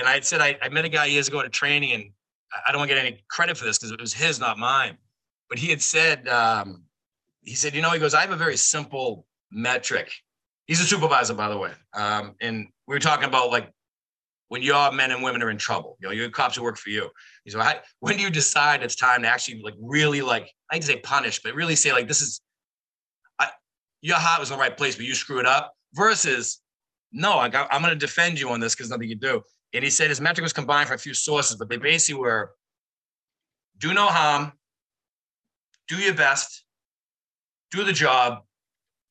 And I said I, I met a guy years ago at a training, and I don't want to get any credit for this because it was his, not mine. But he had said, um, he said, you know, he goes, I have a very simple metric. He's a supervisor, by the way. Um, and we were talking about like when your men and women are in trouble, you know, your cops who work for you. He's like, when do you decide it's time to actually like really like, I hate to say punish, but really say like, this is, I, your heart was in the right place, but you screw it up versus, no, I I'm going to defend you on this because nothing you do. And he said his metric was combined from a few sources, but they basically were do no harm, do your best, do the job,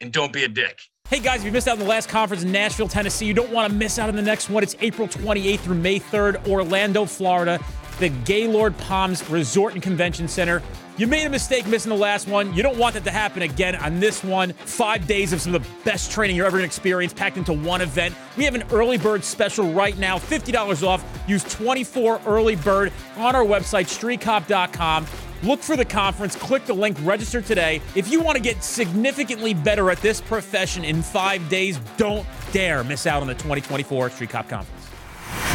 and don't be a dick. Hey guys, if you missed out on the last conference in Nashville, Tennessee, you don't want to miss out on the next one. It's April 28th through May 3rd, Orlando, Florida, the Gaylord Palms Resort and Convention Center. You made a mistake missing the last one. You don't want that to happen again on this one. Five days of some of the best training you're ever going to experience packed into one event. We have an early bird special right now, $50 off. Use 24 early bird on our website, streetcop.com. Look for the conference, click the link, register today. If you want to get significantly better at this profession in five days, don't dare miss out on the 2024 Street Cop Conference.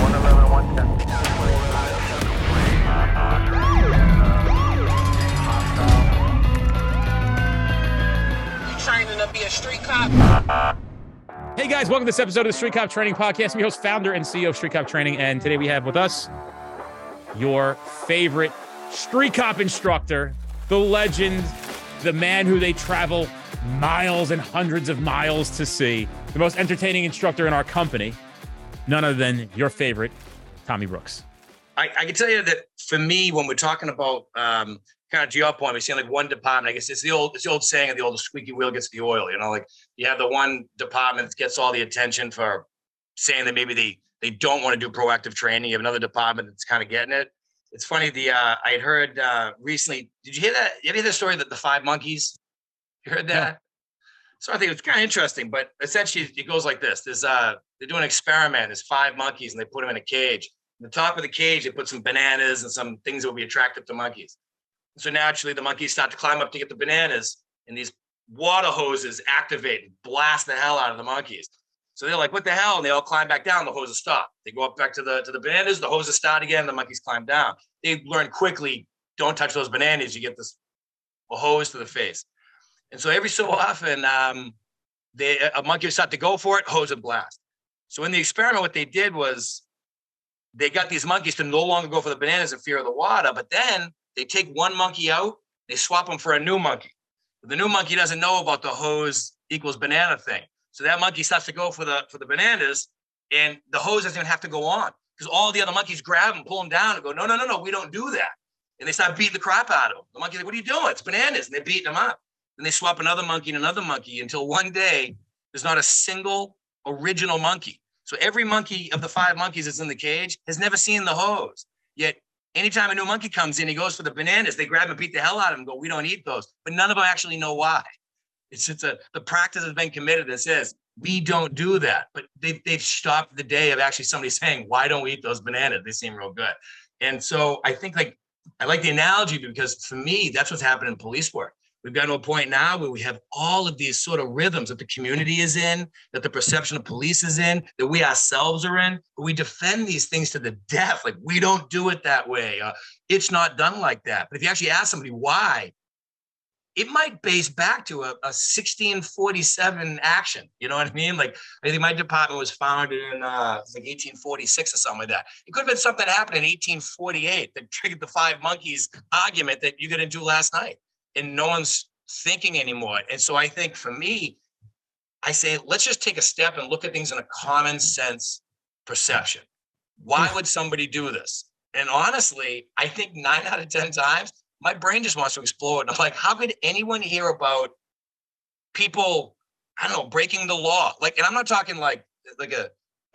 111, 110. Be a street cop. Hey guys, welcome to this episode of the Street Cop Training Podcast. I'm your host, founder, and CEO of Street Cop Training, and today we have with us your favorite street cop instructor, the legend, the man who they travel miles and hundreds of miles to see, the most entertaining instructor in our company, none other than your favorite, Tommy Brooks. I, I can tell you that for me, when we're talking about um, kind of to your point, we're seeing like one department. I guess it's the old, it's the old saying of the old squeaky wheel gets the oil. You know, like you have the one department that gets all the attention for saying that maybe they they don't want to do proactive training. You have another department that's kind of getting it it's funny. The uh, I had heard uh, recently. Did you hear that? You hear the story that the five monkeys? You heard that? Yeah. So I think it's kind of interesting. But essentially, it goes like this: There's uh, they're doing an experiment. There's five monkeys, and they put them in a cage. In the top of the cage, they put some bananas and some things that will be attractive to monkeys. So naturally, the monkeys start to climb up to get the bananas, and these water hoses activate and blast the hell out of the monkeys. So they're like, what the hell? And they all climb back down. The hoses stop. They go up back to the to the bananas. The hoses start again. The monkeys climb down. They learn quickly, don't touch those bananas. You get this a hose to the face. And so every so often, um, they a monkey will start to go for it, hose and blast. So in the experiment, what they did was they got these monkeys to no longer go for the bananas in fear of the water, but then they take one monkey out, they swap them for a new monkey. But the new monkey doesn't know about the hose equals banana thing. So that monkey starts to go for the for the bananas, and the hose doesn't even have to go on because all the other monkeys grab him, pull him down, and go, no, no, no, no, we don't do that. And they start beating the crap out of him. The monkey's like, what are you doing? It's bananas, and they're beating him up. Then they swap another monkey and another monkey until one day there's not a single original monkey. So every monkey of the five monkeys that's in the cage has never seen the hose. Yet anytime a new monkey comes in, he goes for the bananas. They grab and beat the hell out of him. go, we don't eat those. But none of them actually know why. It's just a the practice has been committed that says we don't do that. But they've they've stopped the day of actually somebody saying, why don't we eat those bananas? They seem real good. And so I think like I like the analogy because for me, that's what's happening in police work. We've gotten to a point now where we have all of these sort of rhythms that the community is in, that the perception of police is in, that we ourselves are in. But we defend these things to the death. Like we don't do it that way. Uh, it's not done like that. But if you actually ask somebody why, it might base back to a, a 1647 action. You know what I mean? Like I think my department was founded in uh, like 1846 or something like that. It could have been something that happened in 1848 that triggered the five monkeys argument that you got into last night, and no one's thinking anymore. And so I think for me, I say let's just take a step and look at things in a common sense perception. Why would somebody do this? And honestly, I think nine out of ten times my brain just wants to explode. And I'm like, how could anyone hear about people, I don't know, breaking the law? Like, and I'm not talking like like a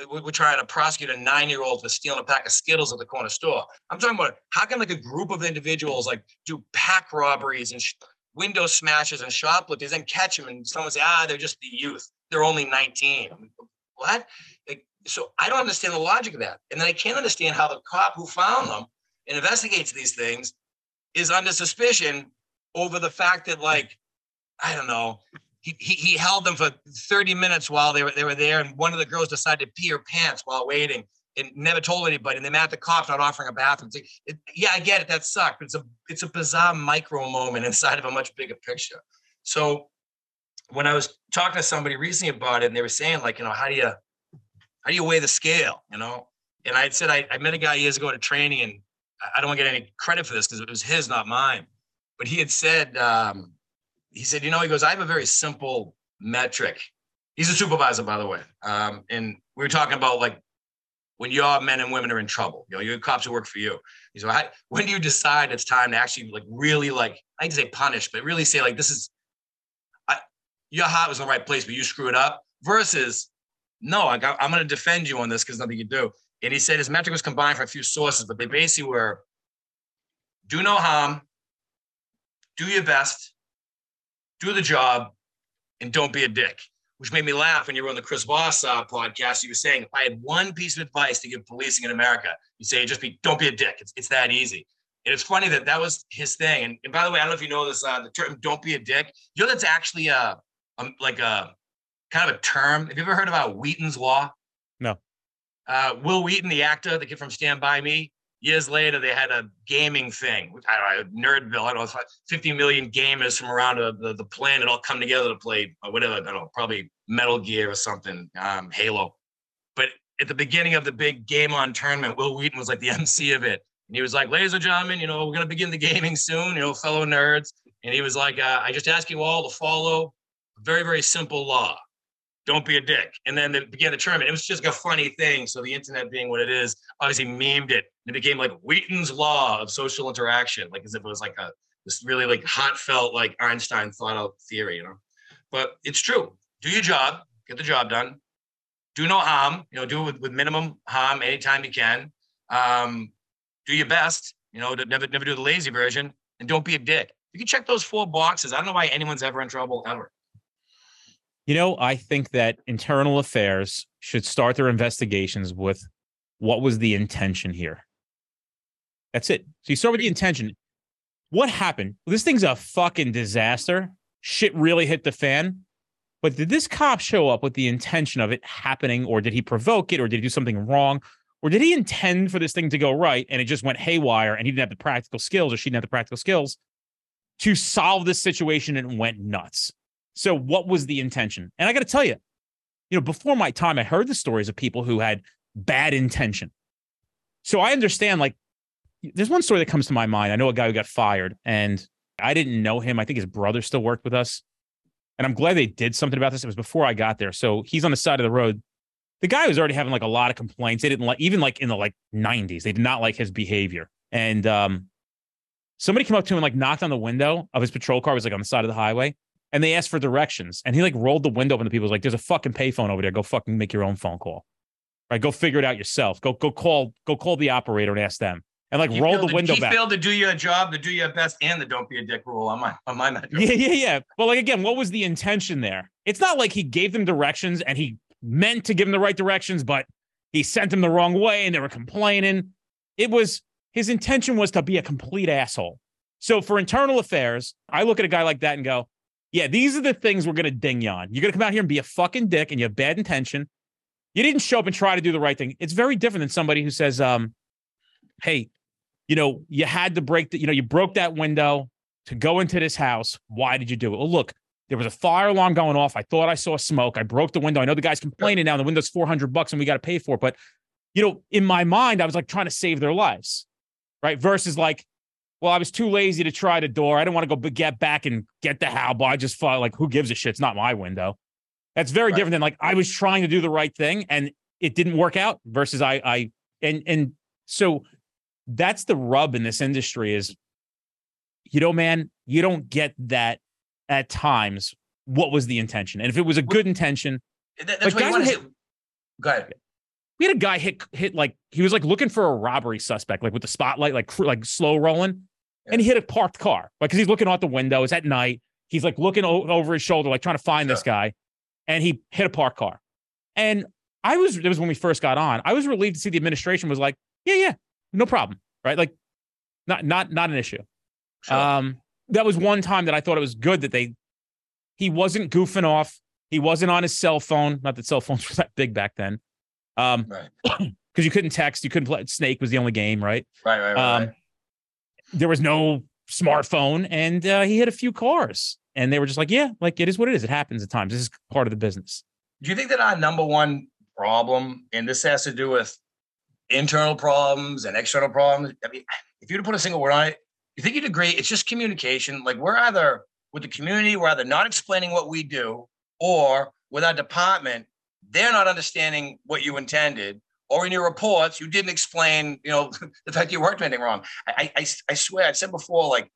we're trying to prosecute a nine-year-old for stealing a pack of Skittles at the corner store. I'm talking about how can like a group of individuals like do pack robberies and sh- window smashes and shoplifters and catch them and someone say, ah, they're just the youth. They're only 19. what? Like, so I don't understand the logic of that. And then I can't understand how the cop who found them and investigates these things is under suspicion over the fact that like I don't know he, he, he held them for 30 minutes while they were they were there and one of the girls decided to pee her pants while waiting and never told anybody. And they mad at the cops not offering a bathroom. It, yeah, I get it. That sucked. But it's a it's a bizarre micro moment inside of a much bigger picture. So when I was talking to somebody recently about it, and they were saying like, you know, how do you how do you weigh the scale? You know, and I said I, I met a guy years ago at a training, and I don't want to get any credit for this because it was his, not mine. But he had said, um, he said, you know, he goes, I have a very simple metric. He's a supervisor, by the way. Um, and we were talking about like when your men and women are in trouble, you know, your cops who work for you. He's like, when do you decide it's time to actually like really like, I hate to say punish, but really say like, this is, I, your heart was in the right place, but you screw it up versus, no, I got, I'm going to defend you on this because nothing you do. And he said his metric was combined from a few sources, but they basically were do no harm, do your best, do the job, and don't be a dick. Which made me laugh when you were on the Chris Voss uh, podcast. You were saying, if I had one piece of advice to give policing in America, you say, just be, don't be a dick. It's, it's that easy. And it's funny that that was his thing. And, and by the way, I don't know if you know this, uh, the term "don't be a dick." You know that's actually a, a like a kind of a term. Have you ever heard about Wheaton's law? No. Uh, Wil Wheaton, the actor, the kid from Stand By Me, years later, they had a gaming thing. I don't know, Nerdville. I don't know, 50 million gamers from around the, the planet all come together to play uh, whatever. I don't know, probably Metal Gear or something, um, Halo. But at the beginning of the big game on tournament, Wil Wheaton was like the MC of it. And he was like, ladies and gentlemen, you know, we're going to begin the gaming soon, you know, fellow nerds. And he was like, uh, I just ask you all to follow a very, very simple law don't be a dick. And then they began the tournament. It was just a funny thing. So the internet being what it is, obviously memed it. And it became like Wheaton's law of social interaction, like as if it was like a this really like heartfelt, like Einstein thought out theory, you know. But it's true. Do your job, get the job done. Do no harm, you know, do it with, with minimum harm anytime you can. Um, do your best, you know, never never do the lazy version, and don't be a dick. You can check those four boxes. I don't know why anyone's ever in trouble ever. You know, I think that internal affairs should start their investigations with what was the intention here. That's it. So you start with the intention. What happened? This thing's a fucking disaster. Shit really hit the fan. But did this cop show up with the intention of it happening, or did he provoke it, or did he do something wrong, or did he intend for this thing to go right and it just went haywire and he didn't have the practical skills or she didn't have the practical skills to solve this situation and went nuts? So, what was the intention? And I got to tell you, you know, before my time, I heard the stories of people who had bad intention. So I understand, like, there's one story that comes to my mind. I know a guy who got fired, and I didn't know him. I think his brother still worked with us. And I'm glad they did something about this. It was before I got there. So he's on the side of the road. The guy was already having like a lot of complaints. They didn't like, even like in the like 90s, they did not like his behavior. And um, somebody came up to him and like knocked on the window of his patrol car, it was like on the side of the highway and they asked for directions. And he like rolled the window open to people. Was like, "There's a fucking payphone over there. Go fucking make your own phone call. Right? Go figure it out yourself. Go go call go call the operator and ask them." And like roll the to, window he back. He failed to do your job, to do your best, and the don't be a dick rule on my on my metric. Yeah, yeah, yeah. But like again, what was the intention there? It's not like he gave them directions and he meant to give them the right directions, but he sent them the wrong way and they were complaining. It was his intention was to be a complete asshole. So for internal affairs, I look at a guy like that and go, yeah, these are the things we're to ding you on. You're to come out here and be a fucking dick and you have bad intention. You didn't show up and try to do the right thing. It's very different than somebody who says, um, hey, you know, you had to break the, you know, you broke that window to go into this house. Why did you do it? Well, look, there was a fire alarm going off. I thought I saw smoke. I broke the window. I know the guy's complaining now. The window's 400 bucks and we got to pay for it. But, you know, in my mind, I was like trying to save their lives, right? Versus like, well, I was too lazy to try the door. I didn't want to go get back and get the how, but I just felt like, who gives a shit? It's not my window. That's very right. different than like I was trying to do the right thing and it didn't work out versus I, I, and, and so that's the rub in this industry is, you know, man, you don't get that at times. What was the intention? And if it was a good intention, that, that's what you want to hit. Go ahead we had a guy hit hit like he was like looking for a robbery suspect, like with the spotlight, like like slow rolling, yeah. and he hit a parked car, like because he's looking out the window. It's at night. He's like looking o- over his shoulder, like trying to find sure. this guy, and he hit a parked car. And I was it was when we first got on. I was relieved to see the administration was like, yeah, yeah, no problem, right? Like, not not not an issue. Sure. Um, that was one time that I thought it was good that they he wasn't goofing off. He wasn't on his cell phone. Not that cell phones were that big back then. Um, right. because you couldn't text, you couldn't play. Snake was the only game, right? Right, right, right. Um, right. There was no smartphone, and uh, he hit a few cars, and they were just like, "Yeah, like it is what it is. It happens at times. This is part of the business." Do you think that our number one problem, and this has to do with internal problems and external problems? I mean, if you were to put a single word on it, you think you'd agree? It's just communication. Like we're either with the community, we're either not explaining what we do, or with our department, they're not understanding what you intended, or in your reports, you didn't explain, you know, the fact you weren't doing anything wrong. I, I, I swear, I've said before, like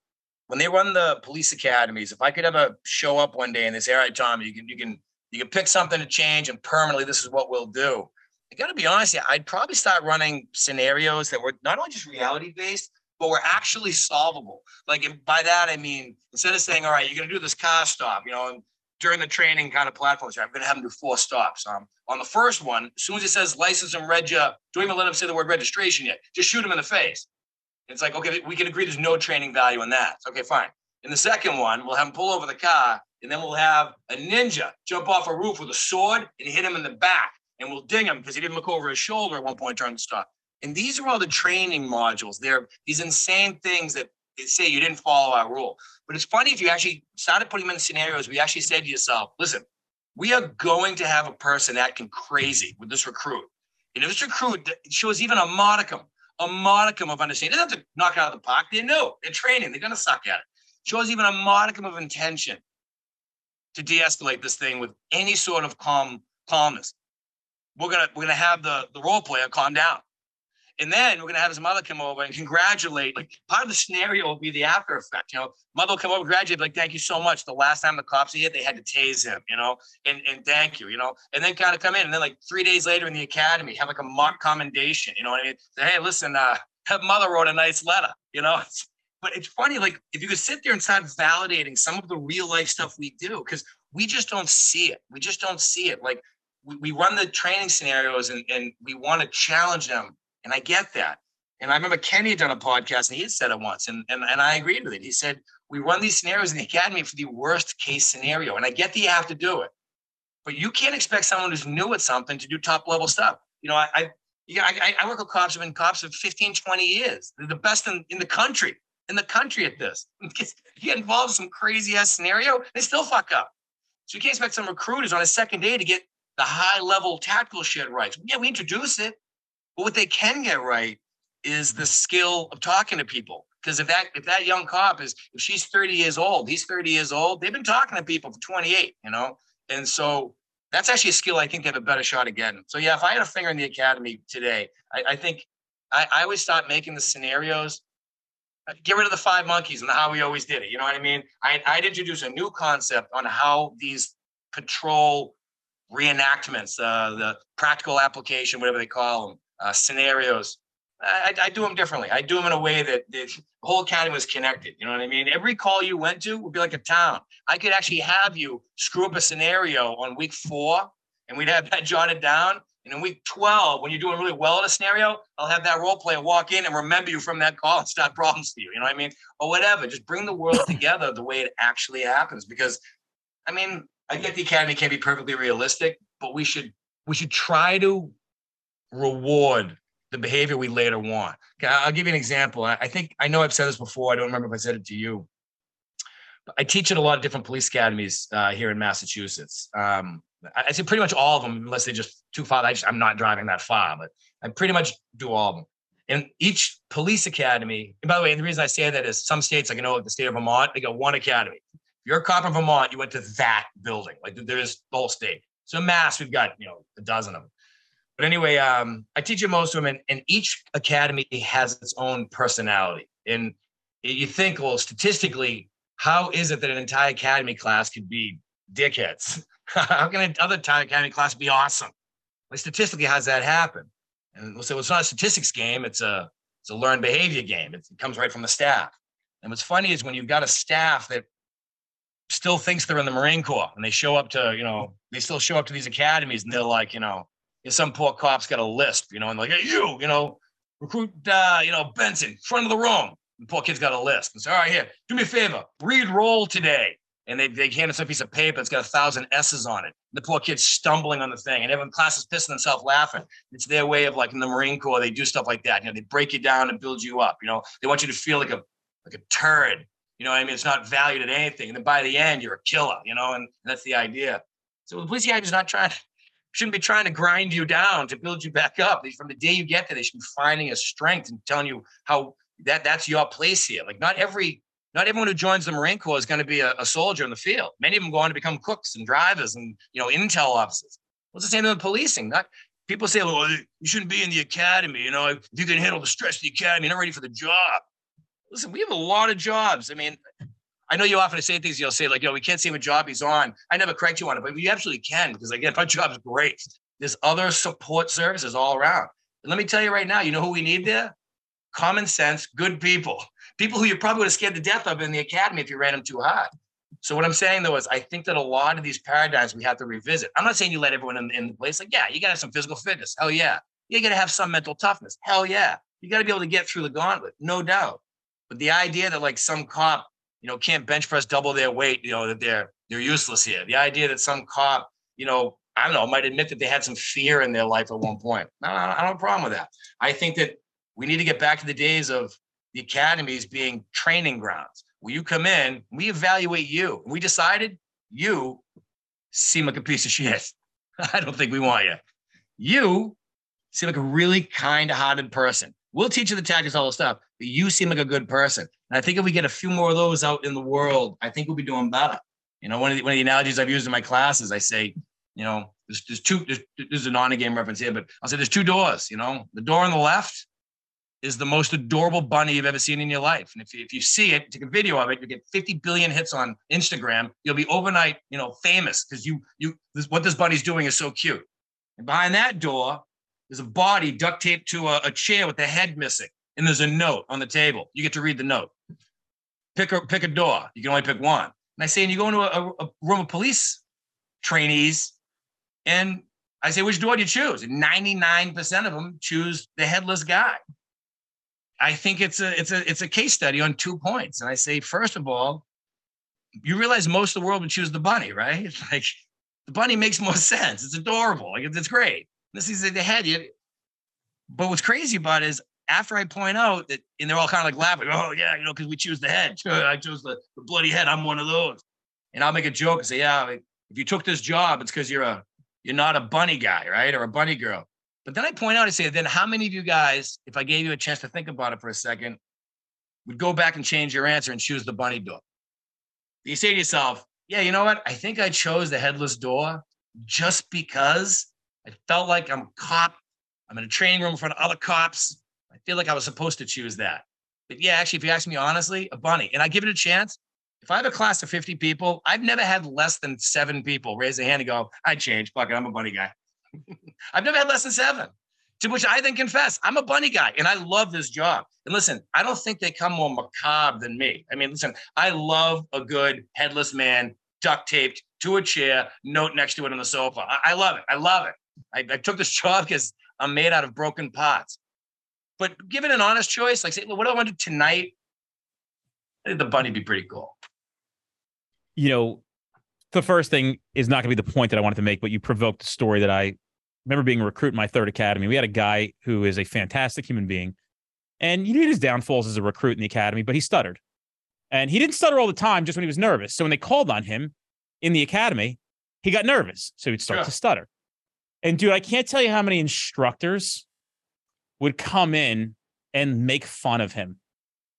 when they run the police academies, if I could ever show up one day and they say, "All right, Tom, you can, you can, you can pick something to change, and permanently, this is what we'll do." I got to be honest, yeah, I'd probably start running scenarios that were not only just reality based, but were actually solvable. Like by that I mean instead of saying, "All right, you're to do this car stop," you know, and during the training kind of platforms, I'm going to have them do four stops. Um, on the first one, as soon as it says license and reg, don't even let them say the word registration yet. Just shoot them in the face. It's like, okay, we can agree there's no training value in that. Okay, fine. In the second one, we'll have him pull over the car, and then we'll have a ninja jump off a roof with a sword and hit him in the back, and we'll ding him because he didn't look over his shoulder at one point during the stop. And these are all the training modules. They're these insane things that say you didn't follow our rule. But it's funny if you actually started putting them in scenarios we actually said to yourself, listen, we are going to have a person acting crazy with this recruit. And if this recruit shows even a modicum, a modicum of understanding, they don't have to knock out of the park. They know they're training, they're gonna suck at it. Shows even a modicum of intention to de-escalate this thing with any sort of calm calmness. We're gonna we're gonna have the the role player calm down. And then we're gonna have his mother come over and congratulate. Like part of the scenario will be the after effect. You know, mother will come over, congratulate, like, thank you so much. The last time the cops hit, they had to tase him, you know, and, and thank you, you know, and then kind of come in. And then like three days later in the academy, have like a mock commendation, you know what I mean? Say, hey, listen, uh, mother wrote a nice letter, you know. but it's funny, like if you could sit there and start validating some of the real life stuff we do, because we just don't see it. We just don't see it. Like we, we run the training scenarios and, and we want to challenge them and I get that. And I remember Kenny had done a podcast and he had said it once, and, and, and I agreed with it. He said, We run these scenarios in the academy for the worst case scenario. And I get that you have to do it, but you can't expect someone who's new at something to do top level stuff. You know, I, I yeah, I, I work with cops, I've been cops for 15, 20 years. They're the best in, in the country, in the country at this. You get involved in some crazy ass scenario, they still fuck up. So you can't expect some recruiters on a second day to get the high level tactical shit right. Yeah, we introduce it, but what they can get right is the skill of talking to people. Because if that if that young cop is if she's 30 years old, he's 30 years old, they've been talking to people for 28, you know? And so that's actually a skill I think they have a better shot at getting. So yeah, if I had a finger in the academy today, I, I think I, I would start making the scenarios. Uh, get rid of the five monkeys and how we always did it. You know what I mean? I, I'd introduce a new concept on how these patrol reenactments, uh, the practical application, whatever they call them, uh, scenarios. I, I, do them differently. I do them in a way that the whole academy was connected. You know what I mean? Every call you went to would be like a town. I could actually have you screw up a scenario on week four, and we'd have that jotted down. And in week 12, when you're doing really well in a scenario, I'll have that role player walk in and remember you from that call and start problems for you. You know what I mean? Or whatever. Just bring the world together the way it actually happens. Because, I mean, I get the academy can't be perfectly realistic, but we should we should try to reward the behavior we later want. Okay, I'll give you an example. I think I know I've said this before. I don't remember if I said it to you. But I teach at a lot of different police academies uh, here in Massachusetts. Um, I, I say pretty much all of them, unless they're just too far. I just, I'm not driving that far, but I pretty much do all of them. And each police academy, and by the way, and the reason I say that is some states, like I know, like the state of Vermont, they got one academy. If you're a cop in Vermont, you went to that building. Like there's the whole state. So Mass, we've got you know a dozen of them. But anyway, um, I teach at most them, and, each academy has its own personality. And you think, well, statistically, how is it that an entire academy class could be dickheads? how can another entire academy class be awesome? Like statistically, how does that happen? And we'll say, well, it's not a statistics game; it's a it's a learned behavior game. It comes right from the staff. And what's funny is when you've got a staff that still thinks they're in the Marine Corps and they show up to, you know, they still show up to these academies and they're like, you know, some poor cop's got a lisp, you know, and like, hey, you, you know, recruit, uh, you know, Benson, front of the room. The poor kid's got a lisp. And say, all right, here, do me a favor, read roll today. and they, they hand us a piece of paper. It's got a thousand S's on it. The poor kid's stumbling on the thing, and everyone in class is pissing themselves laughing. It's their way of like in the Marine Corps, they do stuff like that. You know, they break you down and build you up. You know, they want you to feel like a like a turd. You know what I mean? It's not valued at anything. And then by the end, you're a killer, you know, and that's the idea. So the police academy is not trying shouldn't be trying to grind you down to build you back up. From the day you get there, they should be finding a strength and telling you how that that's your place here. Like not every not everyone who joins the Marine Corps is going to be a, a, soldier in the field. Many of them go on to become cooks and drivers and you know intel officers. What's the same with policing? Not people say, well, you shouldn't be in the academy. You know, if you can handle the stress of the academy, you're not ready for the job. Listen, we have a lot of jobs. I mean, I know you often say things. You'll say like, you know, we can't see what job he's on. I never correct you on it, but you absolutely can because again, my job's great. There's other support services all around. And let me tell you right now, you know who we need there? Common sense, good people people who you probably would have scared to death of in the academy if you ran them too hard. So what I'm saying though is I think that a lot of these paradigms we have to revisit. I'm not saying you let everyone in, in the place. Like, yeah, you gotta have some physical fitness. Hell yeah. You gotta have some mental toughness. Hell yeah. You gotta be able to get through the gauntlet, no doubt. But the idea that like some cop, you know, can't bench press double their weight, you know, that they're they're useless here. The idea that some cop, you know, I don't know, might admit that they had some fear in their life at one point. No, I don't have a problem with that. I think that we need to get back to the days of the academies being training grounds where you come in, we evaluate you. We decided you seem like a piece of shit. I don't think we want you. You seem like a really kind hearted person. We'll teach you the tactics, all the stuff, you seem like a good person. And I think if we get a few more of those out in the world, I think we'll be doing better. You know, one of the, one of the analogies I've used in my classes, I say, you know, there's, there's two, there's, there's a non-game reference here, but I'll say there's two doors, you know, the door on the left is the most adorable bunny you've ever seen in your life. And if you, if you see it, take a video of it, you get 50 billion hits on Instagram. You'll be overnight, you know, famous because you you this, what this bunny's doing is so cute. And behind that door, there's a body duct taped to a, a chair with the head missing, and there's a note on the table. You get to read the note. Pick a pick a door. You can only pick one. And I say, and you go into a, a room of police trainees, and I say, which door do you choose? And 99% of them choose the headless guy. I think it's a it's a it's a case study on two points. And I say, first of all, you realize most of the world would choose the bunny, right? It's like the bunny makes more sense. It's adorable. Like it's, great. This is the head. You, but what's crazy about it is after I point out that, and they're all kind of like laughing, oh yeah, you know, because we choose the head. I chose the, the bloody head. I'm one of those. And I'll make a joke and say, yeah, if you took this job, it's because you're a you're not a bunny guy, right? Or a bunny girl. But then I point out, I say, then how many of you guys, if I gave you a chance to think about it for a second, would go back and change your answer and choose the bunny door? You say to yourself, yeah, you know what? I think I chose the headless door just because I felt like I'm a cop. I'm in a training room in front of other cops. I feel like I was supposed to choose that. But yeah, actually, if you ask me honestly, a bunny, and I give it a chance. If I have a class of 50 people, I've never had less than seven people raise their hand and go, I change. Fuck it, I'm a bunny guy. I've never had less than seven. To which I then confess, I'm a bunny guy and I love this job. And listen, I don't think they come more macabre than me. I mean, listen, I love a good headless man duct taped to a chair, note next to it on the sofa. I, I love it. I love it. I, I took this job because I'm made out of broken pots. But give it an honest choice. Like, say, what do I want to do tonight? I think the bunny would be pretty cool. You know, the first thing is not going to be the point that I wanted to make, but you provoked a story that I remember being a recruit in my third academy. We had a guy who is a fantastic human being, and you knew his downfalls as a recruit in the academy, but he stuttered. And he didn't stutter all the time, just when he was nervous. So when they called on him in the academy, he got nervous. So he'd start yeah. to stutter. And dude, I can't tell you how many instructors would come in and make fun of him.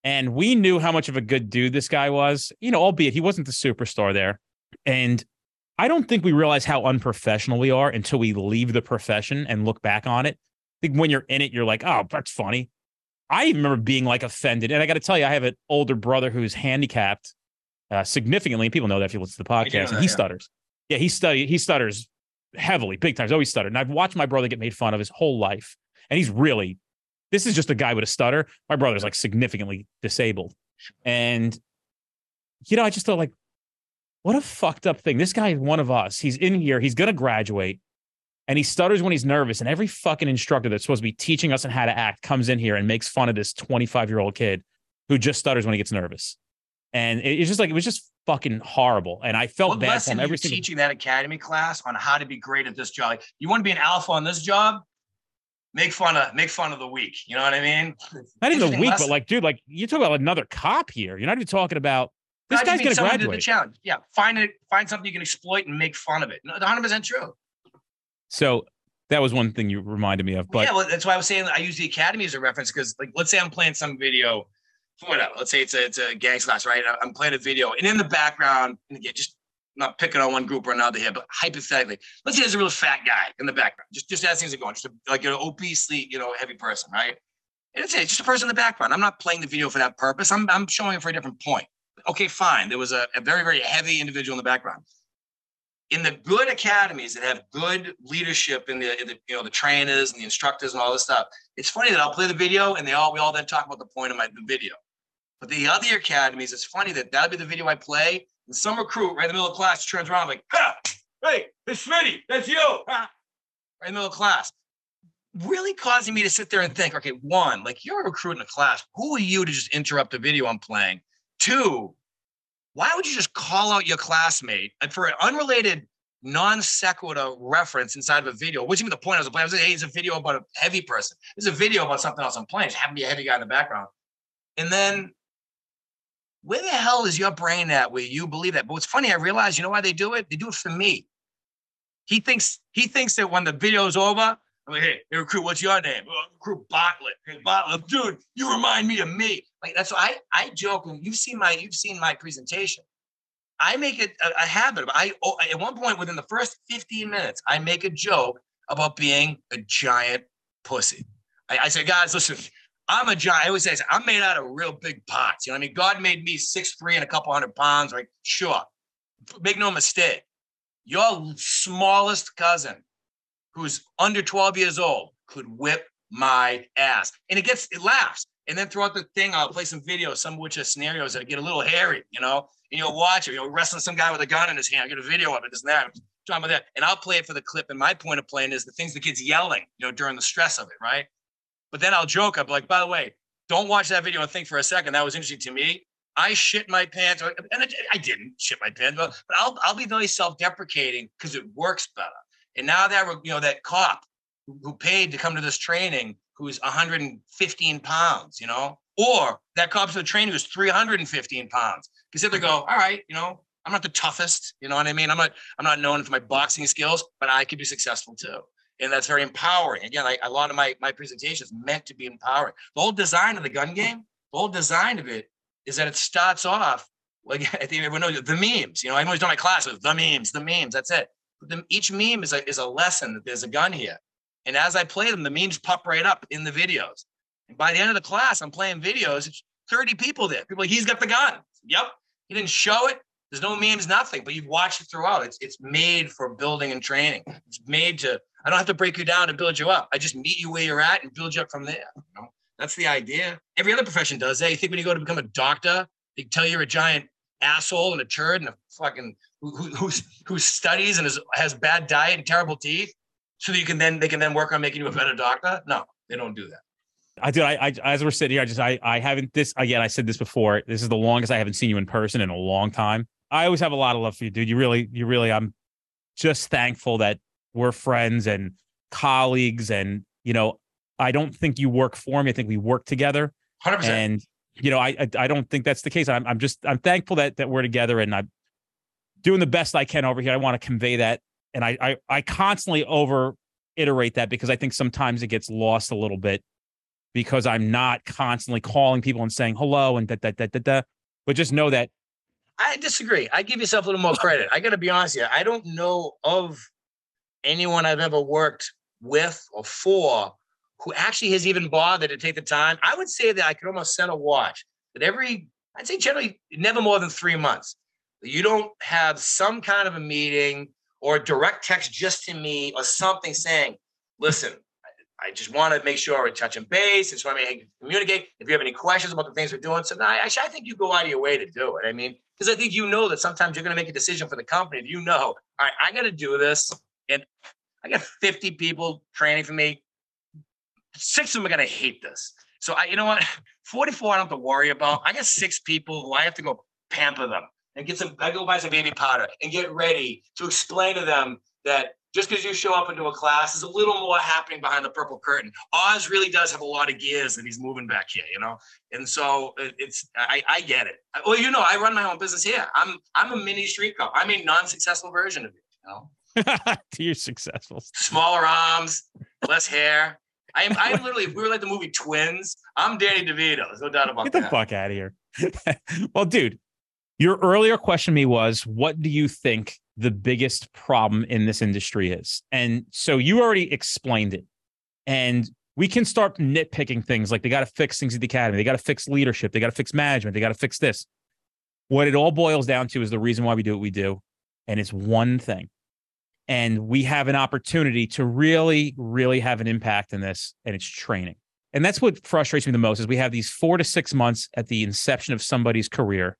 And we knew how much of a good dude this guy was, you know, albeit he wasn't the superstar there. And I don't think we realize how unprofessional we are until we leave the profession and look back on it. I think when you're in it, you're like, oh, that's funny. I remember being like offended. And I got to tell you, I have an older brother who's handicapped uh, significantly. People know that if you listen to the podcast. That, he yeah. stutters. Yeah, he study he stutters heavily, big times. Always stuttered. And I've watched my brother get made fun of his whole life. And he's really, this is just a guy with a stutter. My brother's like significantly disabled. And, you know, I just thought like, what a fucked up thing. This guy is one of us. He's in here. He's going to graduate and he stutters when he's nervous. And every fucking instructor that's supposed to be teaching us on how to act comes in here and makes fun of this 25 year old kid who just stutters when he gets nervous. And it's just like, it was just fucking horrible. And I felt what bad for him every you single teaching that academy class on how to be great at this job? Like, you want to be an alpha on this job? Make fun of make fun of the weak. You know what I mean? not even the week, lesson. but like, dude, like you talk about another cop here. You're not even talking about this guy's who did graduate. The challenge. Yeah, find it. Find something you can exploit and make fun of it. No, 100 percent true. So that was one thing you reminded me of. But yeah, well, that's why I was saying I use the academy as a reference because, like, let's say I'm playing some video, whatever. Let's say it's a it's a gangs class, right? I'm playing a video, and in the background, and again, just not picking on one group or another here, but hypothetically, let's say there's a real fat guy in the background, just just as things are going, just a, like an obesely, you know, heavy person, right? And it's, just a person in the background. I'm not playing the video for that purpose. I'm I'm showing it for a different point. Okay, fine. There was a, a very very heavy individual in the background in the good academies that have good leadership in the, in the, you know the trainers and the instructors and all this stuff it's funny that i'll play the video and they all we all then talk about the point of my the video but the other academies it's funny that that'll be the video i play and some recruit right in the middle of class turns around like ha, hey it's Smitty, that's you ha, right in the middle of class really causing me to sit there and think okay one like you're a recruit in a class who are you to just interrupt the video i'm playing two why would you just call out your classmate and for an unrelated non sequitur reference inside of a video? What's even the point I was playing? I was like, hey, it's a video about a heavy person. It's a video about something else I'm playing. Just happen to be a heavy guy in the background. And then where the hell is your brain at where you believe that? But what's funny, I realize, you know why they do it? They do it for me. He thinks he thinks that when the video's over, I'm like, hey, hey recruit, what's your name? Oh, recruit Bartlett. Hey, Bartlett, dude, you remind me of me. Like that's why I I joke and you've seen my you've seen my presentation. I make it a, a habit. I oh, at one point within the first 15 minutes, I make a joke about being a giant pussy. I, I say, guys, listen, I'm a giant. I always say, I'm made out of real big pots. You know I mean? God made me six three and a couple hundred pounds. Like, sure. Make no mistake. Your smallest cousin, who's under 12 years old, could whip my ass. And it gets it laughs. And then throughout the thing, I'll play some videos, some of which are scenarios that get a little hairy, you know. And you'll watch it, you know, wrestling some guy with a gun in his hand. I get a video of it, this and that. Talking about that. And I'll play it for the clip. And my point of playing is the things the kid's yelling, you know, during the stress of it, right? But then I'll joke, be like, by the way, don't watch that video and think for a second that was interesting to me. I shit my pants, and I, I didn't shit my pants, but, but I'll I'll be very self-deprecating because it works better. And now that you know that cop who, paid to come to this training, who's 115 pounds, you know, or that cop's the training who's 315 pounds. Because they go, all right, you know, I'm not the toughest, you know what I mean? I'm not I'm not known for my boxing skills, but I could be successful too. And that's very empowering. Again, I, a lot of my my presentations meant to be empowering. The whole design of the gun game, the whole design of it is that it starts off like I think everyone knows the memes. You know, everyone's done my classes, the memes, the memes. That's it. But the, each meme is a is a lesson that there's a gun here. And as I play them, the memes pop right up in the videos. And by the end of the class, I'm playing videos. It's 30 people there. People like, he's got the gun. Yep. He didn't show it. There's no memes, nothing. But you've watched it throughout. It's it's made for building and training. It's made to. I don't have to break you down to build you up. I just meet you where you're at and build you up from there. You know? That's the idea. Every other profession does that. You think when you go to become a doctor, they tell you you're a giant asshole and a turd and a fucking who who, who studies and is, has bad diet and terrible teeth, so that you can then they can then work on making you a better doctor. No, they don't do that. I did. I, I as we're sitting here, I just I I haven't this again. I said this before. This is the longest I haven't seen you in person in a long time. I always have a lot of love for you, dude. You really, you really. I'm just thankful that we're friends and colleagues, and you know, I don't think you work for me. I think we work together. Hundred percent. And you know, I, I I don't think that's the case. I'm I'm just I'm thankful that that we're together, and I'm doing the best I can over here. I want to convey that, and I I I constantly over iterate that because I think sometimes it gets lost a little bit because I'm not constantly calling people and saying hello and da da da da da. But just know that I disagree. I give yourself a little more credit. I got to be honest here. I don't know of anyone I've ever worked with or for who actually has even bothered to take the time. I would say that I could almost set a watch that every, I'd say generally never more than three months, you don't have some kind of a meeting or direct text just to me or something saying, listen, I just want to make sure we're touching base. and so I mean, communicate. If you have any questions about the things we're doing, so actually, I think you go out of your way to do it. I mean, because I think you know that sometimes you're going to make a decision for the company. You know, all right, I got to do this, and I got 50 people training for me. Six of them are going to hate this. So I, you know what, 44, I don't have to worry about. I got six people who I have to go pamper them and get some, I go buy some baby powder and get ready to explain to them that just because you show up into a class, there's a little more happening behind the purple curtain. Oz really does have a lot of gears that he's moving back here, you know. And so uh, it's I, I get it. Well, you know, I run my own business here. I'm I'm a mini street cop. I'm a non-successful version of it. You know, you're successful. Smaller arms, less hair. I am. I am literally. If we were like the movie Twins, I'm Danny DeVito. There's no doubt about that. Get the fuck out of here. well, dude, your earlier question to me was, what do you think the biggest problem in this industry is. And so you already explained it. And we can start nitpicking things like they got to fix things at the academy, they got to fix leadership, they got to fix management, they got to fix this. What it all boils down to is the reason why we do what we do. And it's one thing. And we have an opportunity to really, really have an impact in this, and it's training. And that's what frustrates me the most is we have these four to six months at the inception of somebody's career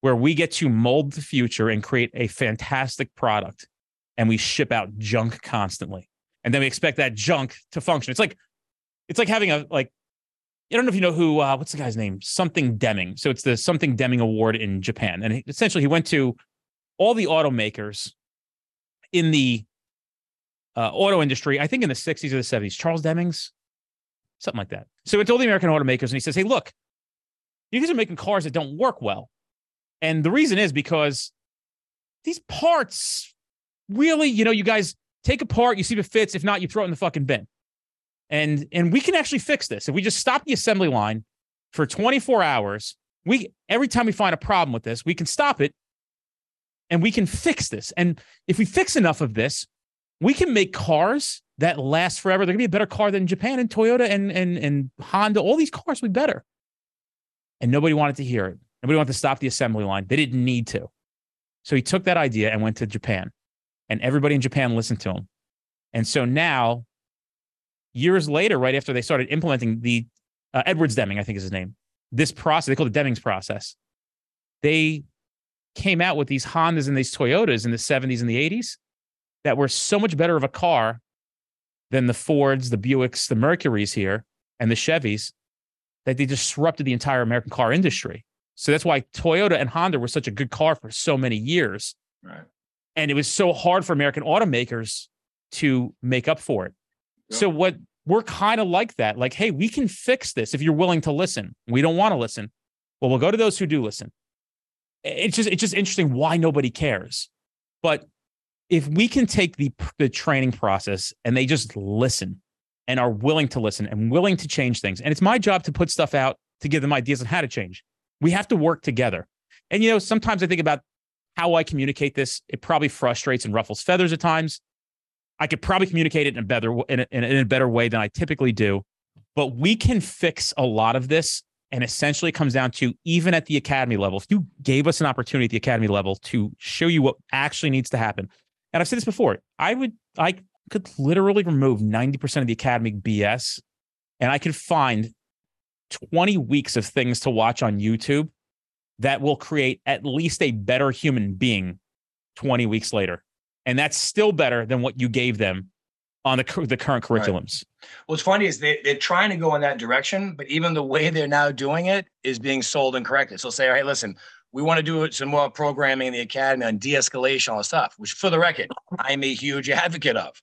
where we get to mold the future and create a fantastic product and we ship out junk constantly. And then we expect that junk to function. It's like it's like having a like I don't know if you know who uh, what's the guy's name? Something Deming. So it's the something Deming award in Japan. And essentially he went to all the automakers in the uh, auto industry I think in the 60s or the 70s Charles Demings something like that so it's all the American automakers and he says hey look you guys are making cars that don't work well and the reason is because these parts really, you know, you guys take apart, you see if it fits. If not, you throw it in the fucking bin. And and we can actually fix this. If we just stop the assembly line for 24 hours, we every time we find a problem with this, we can stop it and we can fix this. And if we fix enough of this, we can make cars that last forever. They're gonna be a better car than Japan and Toyota and and and Honda. All these cars will be better. And nobody wanted to hear it. Nobody wanted to stop the assembly line. They didn't need to. So he took that idea and went to Japan. And everybody in Japan listened to him. And so now, years later, right after they started implementing the uh, Edwards Deming, I think is his name, this process, they call it the Deming's process. They came out with these Hondas and these Toyotas in the 70s and the 80s that were so much better of a car than the Fords, the Buicks, the Mercurys here, and the Chevys that they disrupted the entire American car industry. So that's why Toyota and Honda were such a good car for so many years. Right. And it was so hard for American automakers to make up for it. Yep. So what we're kind of like that. Like, hey, we can fix this if you're willing to listen. We don't want to listen. Well, we'll go to those who do listen. It's just it's just interesting why nobody cares. But if we can take the the training process and they just listen and are willing to listen and willing to change things, and it's my job to put stuff out to give them ideas on how to change. We have to work together. And, you know, sometimes I think about how I communicate this. It probably frustrates and ruffles feathers at times. I could probably communicate it in a better in a, in a better way than I typically do. But we can fix a lot of this. And essentially, comes down to even at the academy level, if you gave us an opportunity at the academy level to show you what actually needs to happen, and I've said this before, I would, I could literally remove 90% of the academic BS and I could find 20 weeks of things to watch on YouTube that will create at least a better human being 20 weeks later. And that's still better than what you gave them on the, the current curriculums. Right. What's funny is they, they're trying to go in that direction, but even the way they're now doing it is being sold incorrectly. So say, all right, listen, we want to do some more programming in the academy on de-escalation, all this stuff, which for the record, I'm a huge advocate of.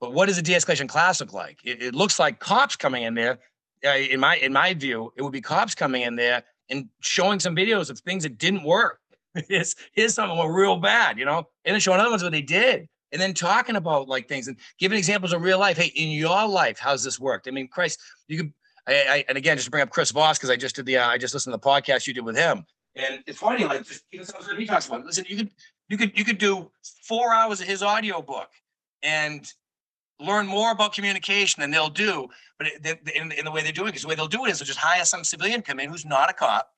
But what does a de-escalation class look like? It, it looks like cops coming in there uh, in my in my view, it would be cops coming in there and showing some videos of things that didn't work. here's here's something that went real bad, you know, and then showing other ones what they did, and then talking about like things and giving examples of real life. Hey, in your life, how's this worked? I mean, Christ, you could. I, I and again, just to bring up Chris Voss because I just did the uh, I just listened to the podcast you did with him, and it's funny, like just he talks about. Listen, you could you could you could do four hours of his audio book, and learn more about communication than they'll do. But in, in the way they're doing it, because the way they'll do it is they'll just hire some civilian come in who's not a cop,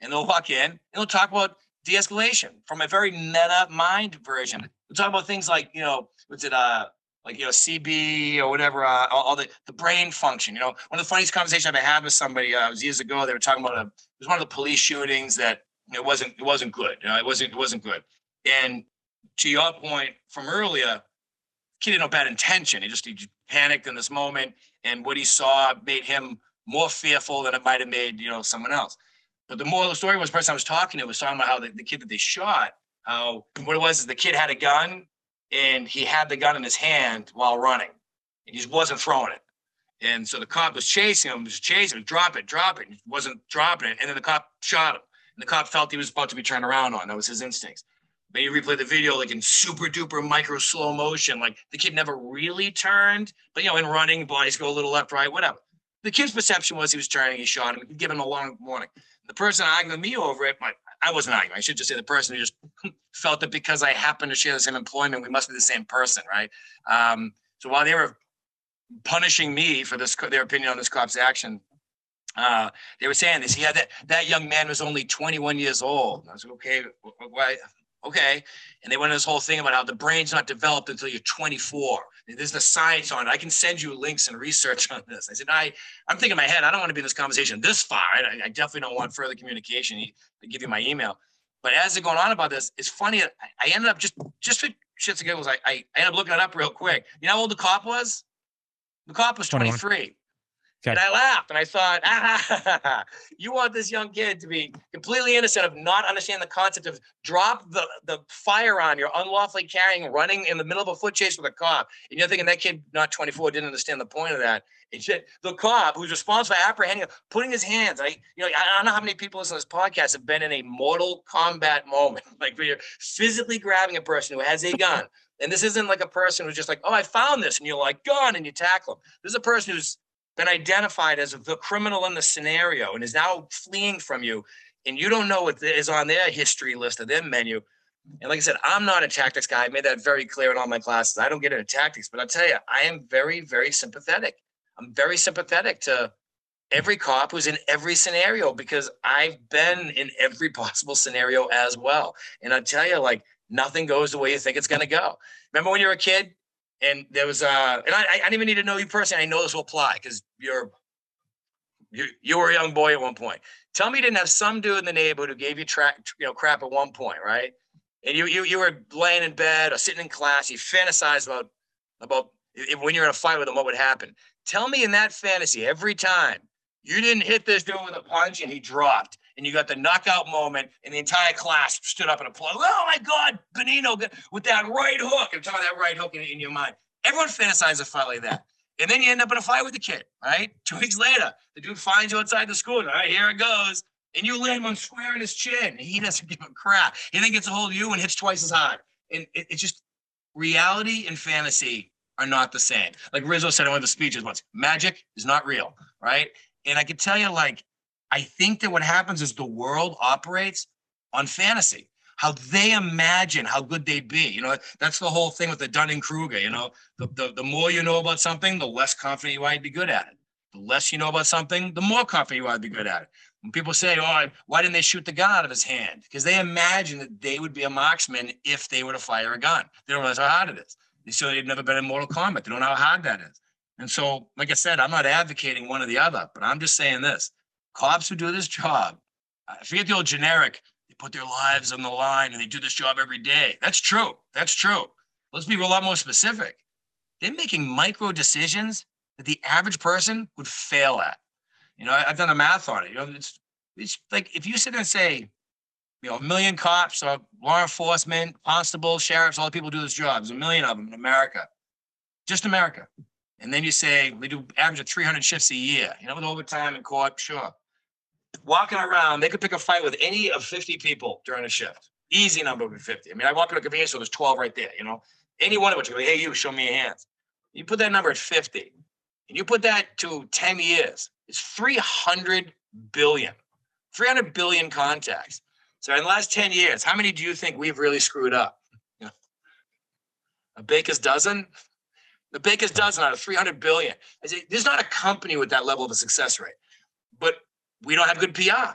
and they'll walk in and they'll talk about de-escalation from a very meta mind version. We'll talk about things like, you know, what's it, uh, like you know, CB or whatever, uh, all, all, the the brain function. You know, one of the funniest conversations I've had with somebody uh, was years ago. They were talking about a, it was one of the police shootings that it wasn't it wasn't good. You know, it wasn't it wasn't good. And to your point from earlier, kid had no bad intention. He just he panicked in this moment, and what he saw made him more fearful than it might have made you know someone else. But the moral of the story was the person I was talking to was talking about how the, the kid that they shot, how what it was is the kid had a gun and he had the gun in his hand while running. And he just wasn't throwing it. And so the cop was chasing him, was chasing him, drop it, drop it. He wasn't dropping it. And then the cop shot him. And the cop felt he was about to be turned around on. That was his instincts. But you replay the video like in super duper micro slow motion. Like the kid never really turned, but you know, in running, bodies go a little left, right, whatever. The kid's perception was he was turning, he shot him, he gave him a long warning. The person arguing with me over it, my, I wasn't arguing. I should just say the person who just felt that because I happened to share the same employment, we must be the same person, right? Um, so while they were punishing me for this, their opinion on this cop's action, uh, they were saying this. Had that that young man was only 21 years old. And I was like, okay, why? Okay. And they went into this whole thing about how the brain's not developed until you're 24. There's the science on it. I can send you links and research on this. I said, I, I'm thinking in my head, I don't want to be in this conversation this far. I, I definitely don't want further communication. to give you my email. But as they're going on about this, it's funny. I, I ended up just, just for shits and giggles, I, I ended up looking it up real quick. You know how old the cop was? The cop was 23. 21. Okay. And I laughed and I thought, ah, you want this young kid to be completely innocent of not understanding the concept of drop the, the firearm you're unlawfully carrying, running in the middle of a foot chase with a cop. And you're thinking that kid, not 24, didn't understand the point of that. It's the cop who's responsible for apprehending, putting his hands. I, you know, I don't know how many people listen to this podcast have been in a mortal combat moment, like where you're physically grabbing a person who has a gun. And this isn't like a person who's just like, oh, I found this, and you're like, gun, and you tackle them. This is a person who's been identified as the criminal in the scenario and is now fleeing from you, and you don't know what is on their history list of their menu. And like I said, I'm not a tactics guy. I made that very clear in all my classes. I don't get into tactics, but I'll tell you, I am very, very sympathetic. I'm very sympathetic to every cop who's in every scenario because I've been in every possible scenario as well. And I tell you, like, nothing goes the way you think it's going to go. Remember when you were a kid and there was uh and I, I didn't even need to know you personally. I know this will apply because you're you you were a young boy at one point. Tell me you didn't have some dude in the neighborhood who gave you track you know crap at one point, right? And you you you were laying in bed or sitting in class, you fantasized about about if, when you're in a fight with him, what would happen. Tell me in that fantasy every time you didn't hit this dude with a punch and he dropped and you got the knockout moment, and the entire class stood up and applauded. Oh my God, Benino with that right hook. I'm talking about that right hook in, in your mind. Everyone fantasizes a fight like that. And then you end up in a fight with the kid, right? Two weeks later, the dude finds you outside the school. All right, here it goes. And you land one square in his chin. He doesn't give a crap. He then gets a hold of you and hits twice as hard. And it, it's just reality and fantasy are not the same. Like Rizzo said in one of the speeches once, magic is not real, right? And I can tell you, like, I think that what happens is the world operates on fantasy, how they imagine how good they'd be. You know, that's the whole thing with the Dunning Kruger. You know, the, the, the more you know about something, the less confident you are be good at it. The less you know about something, the more confident you are to be good at it. When people say, oh, why didn't they shoot the gun out of his hand? Because they imagine that they would be a marksman if they were to fire a gun. They don't realize how hard it is. They say they've never been in Mortal Kombat. They don't know how hard that is. And so, like I said, I'm not advocating one or the other, but I'm just saying this cops who do this job, I forget the old generic, they put their lives on the line and they do this job every day. That's true. That's true. Let's be a lot more specific. They're making micro decisions that the average person would fail at. You know, I've done a math on it. You know, it's it's like if you sit and say, you know, a million cops or law enforcement, constables, sheriffs, all the people do this job. There's a million of them in America, just America. And then you say they do average of 300 shifts a year, you know, with overtime and court, sure walking around, they could pick a fight with any of 50 people during a shift. Easy number would be 50. I mean, I walk into a convenience store, there's 12 right there, you know. Any one of which, hey, you, show me your hands. You put that number at 50, and you put that to 10 years, it's 300 billion. 300 billion contacts. So in the last 10 years, how many do you think we've really screwed up? A baker's dozen? The baker's dozen out of 300 billion. I say, there's not a company with that level of a success rate. But we don't have good PR.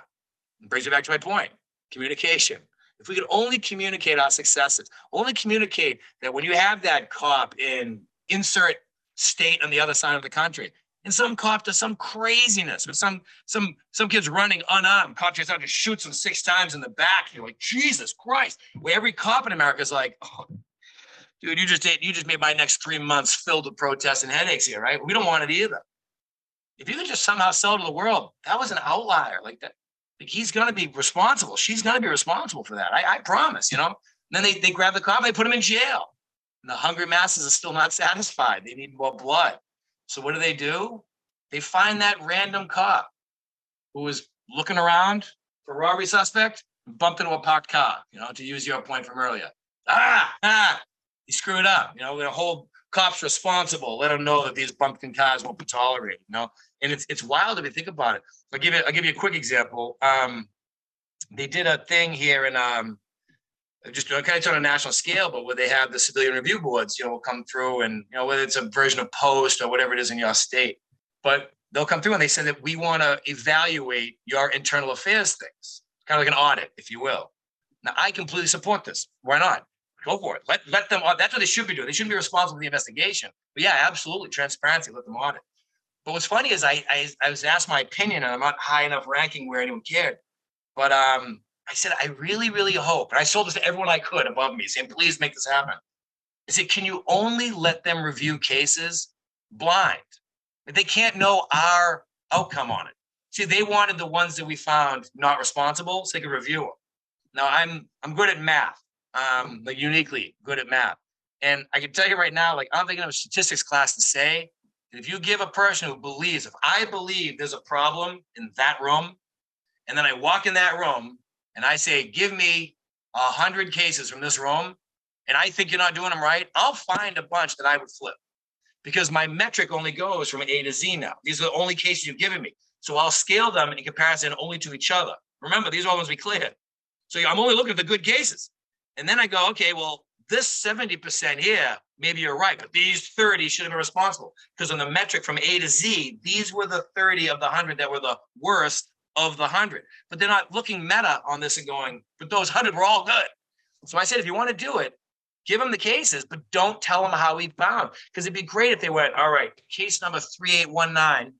It brings me back to my point communication. If we could only communicate our successes, only communicate that when you have that cop in insert state on the other side of the country, and some cop does some craziness, with some some some kids running unarmed, cop just out just shoots him six times in the back. You're like, Jesus Christ! Where every cop in America is like, oh, dude, you just did you just made my next three months filled with protests and headaches here, right? We don't want it either if you could just somehow sell to the world, that was an outlier. Like that, like he's going to be responsible. She's going to be responsible for that. I, I promise, you know. And then they, they grab the cop, they put him in jail. And the hungry masses are still not satisfied. They need more blood. So what do they do? They find that random cop who was looking around for robbery suspect, bumped into a parked car, you know, to use your point from earlier. Ah, ah, he screwed up. You know, we're gonna hold cops responsible, let them know that these bumpkin cars won't be tolerated, you know. And it's it's wild if you think about it. I'll give you I'll give you a quick example. Um, they did a thing here in um just kind of on a national scale, but where they have the civilian review boards, you know, will come through and you know, whether it's a version of post or whatever it is in your state. But they'll come through and they say that we want to evaluate your internal affairs things, kind of like an audit, if you will. Now, I completely support this. Why not? Go for it. Let, let them, that's what they should be doing. They shouldn't be responsible for the investigation. But yeah, absolutely. Transparency, let them audit. But what's funny is I, I, I was asked my opinion and I'm not high enough ranking where anyone cared. But um, I said, I really, really hope, and I sold this to everyone I could above me, saying, please make this happen. I said, can you only let them review cases blind? They can't know our outcome on it. See, they wanted the ones that we found not responsible, so they could review them. Now, I'm I'm good at math, um, like uniquely good at math, and I can tell you right now, like I'm thinking of a statistics class to say if you give a person who believes, if I believe there's a problem in that room, and then I walk in that room and I say, give me a hundred cases from this room, and I think you're not doing them right, I'll find a bunch that I would flip because my metric only goes from A to Z now. These are the only cases you've given me. So I'll scale them in comparison only to each other. Remember, these are all going to be clear. So I'm only looking at the good cases. And then I go, okay, well, this 70% here, maybe you're right, but these 30 should have been responsible. Because on the metric from A to Z, these were the 30 of the 100 that were the worst of the 100. But they're not looking meta on this and going, but those 100 were all good. So I said, if you want to do it, give them the cases, but don't tell them how we found. Because it'd be great if they went, all right, case number 3819,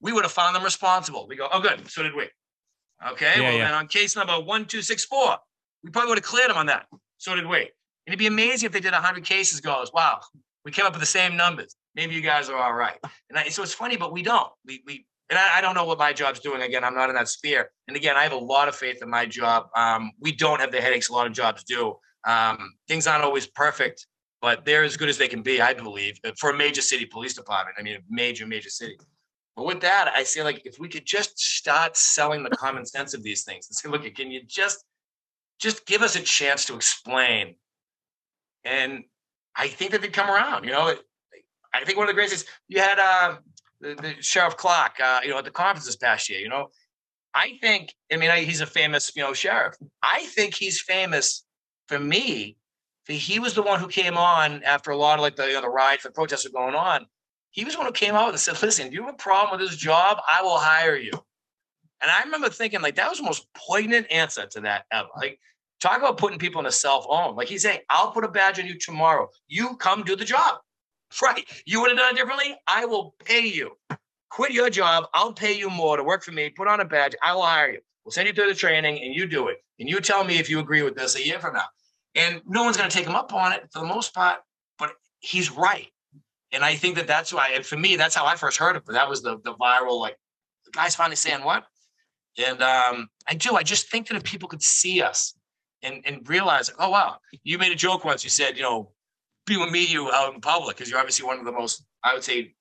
we would have found them responsible. We go, oh, good. So did we. Okay. Yeah, well, yeah. then on case number 1264, we probably would have cleared them on that. So did we. It'd be amazing if they did 100 cases, goes, wow, we came up with the same numbers. Maybe you guys are all right. And I, so it's funny, but we don't. We, we, and I, I, don't know what my job's doing. Again, I'm not in that sphere. And again, I have a lot of faith in my job. Um, we don't have the headaches a lot of jobs do. Um, things aren't always perfect, but they're as good as they can be, I believe, for a major city police department. I mean, a major, major city. But with that, I say like if we could just start selling the common sense of these things and say, look, can you just just give us a chance to explain? And I think that they'd come around. You know, I think one of the greatest you had uh, the, the sheriff Clark, uh, you know, at the conference this past year. You know, I think I mean he's a famous you know sheriff. I think he's famous for me, he was the one who came on after a lot of like the, you know, the riots, the protests were going on. He was the one who came out and said, listen, if you have a problem with this job? I will hire you. And I remember thinking like that was the most poignant answer to that ever. Like talk about putting people in a self own. Like he's saying, I'll put a badge on you tomorrow. You come do the job. Right. You would have done it differently. I will pay you. Quit your job. I'll pay you more to work for me. Put on a badge. I will hire you. We'll send you through the training and you do it. And you tell me if you agree with this a year from now. And no one's going to take him up on it for the most part, but he's right. And I think that that's why, and for me, that's how I first heard of it. That was the, the viral, like, the guy's finally saying what? And um, I do. I just think that if people could see us and, and realize, oh, wow, you made a joke once. You said, you know, people meet you out in public because you're obviously one of the most, I would say,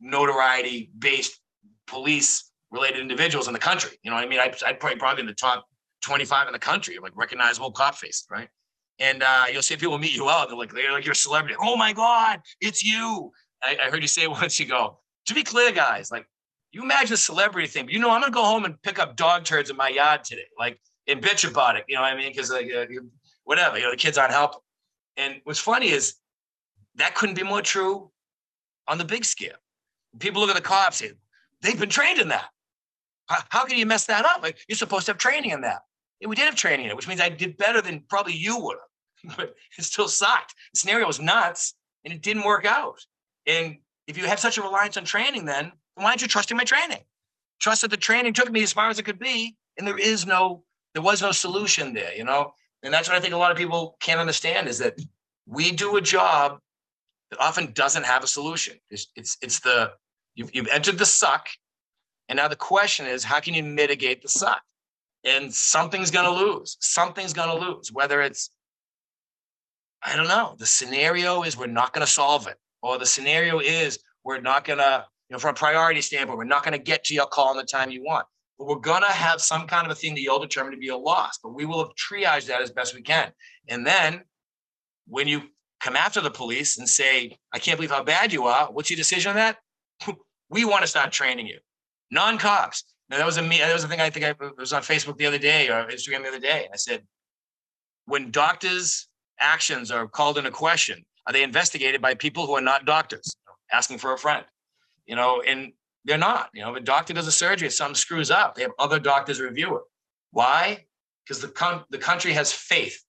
notoriety based police related individuals in the country. You know what I mean? I, I'd probably probably in the top 25 in the country, like recognizable cop face, right? And uh, you'll see people meet you out. They're like, they're like you're a celebrity. Oh my God, it's you. I, I heard you say once. You go. To be clear, guys, like you imagine a celebrity thing. But you know, I'm gonna go home and pick up dog turds in my yard today, like and bitch about it. You know what I mean? Because like uh, whatever, you know, the kids aren't helping. And what's funny is that couldn't be more true on the big scale. People look at the cops and they've been trained in that. How, how can you mess that up? Like you're supposed to have training in that. And we did have training in it, which means I did better than probably you would have, but it still sucked. The scenario was nuts and it didn't work out. And if you have such a reliance on training, then why aren't you trusting my training? Trust that the training took me as far as it could be, and there is no, there was no solution there, you know? And that's what I think a lot of people can't understand is that we do a job that often doesn't have a solution. It's it's, it's the you've, you've entered the suck And now the question is, how can you mitigate the suck? And something's going to lose. Something's going to lose, whether it's, I don't know, the scenario is we're not going to solve it, or the scenario is we're not going to, you know, from a priority standpoint, we're not going to get to your call in the time you want. But we're going to have some kind of a thing that you'll determine to be a loss, but we will have triaged that as best we can. And then when you come after the police and say, I can't believe how bad you are, what's your decision on that? we want to start training you. Non-cops. Now that was a me. That was a thing I think I was on Facebook the other day or Instagram the other day. I said, when doctors' actions are called into question, are they investigated by people who are not doctors? Asking for a friend, you know, and they're not. You know, if a doctor does a surgery, if something screws up, they have other doctors review it. Why? Because the com- the country has faith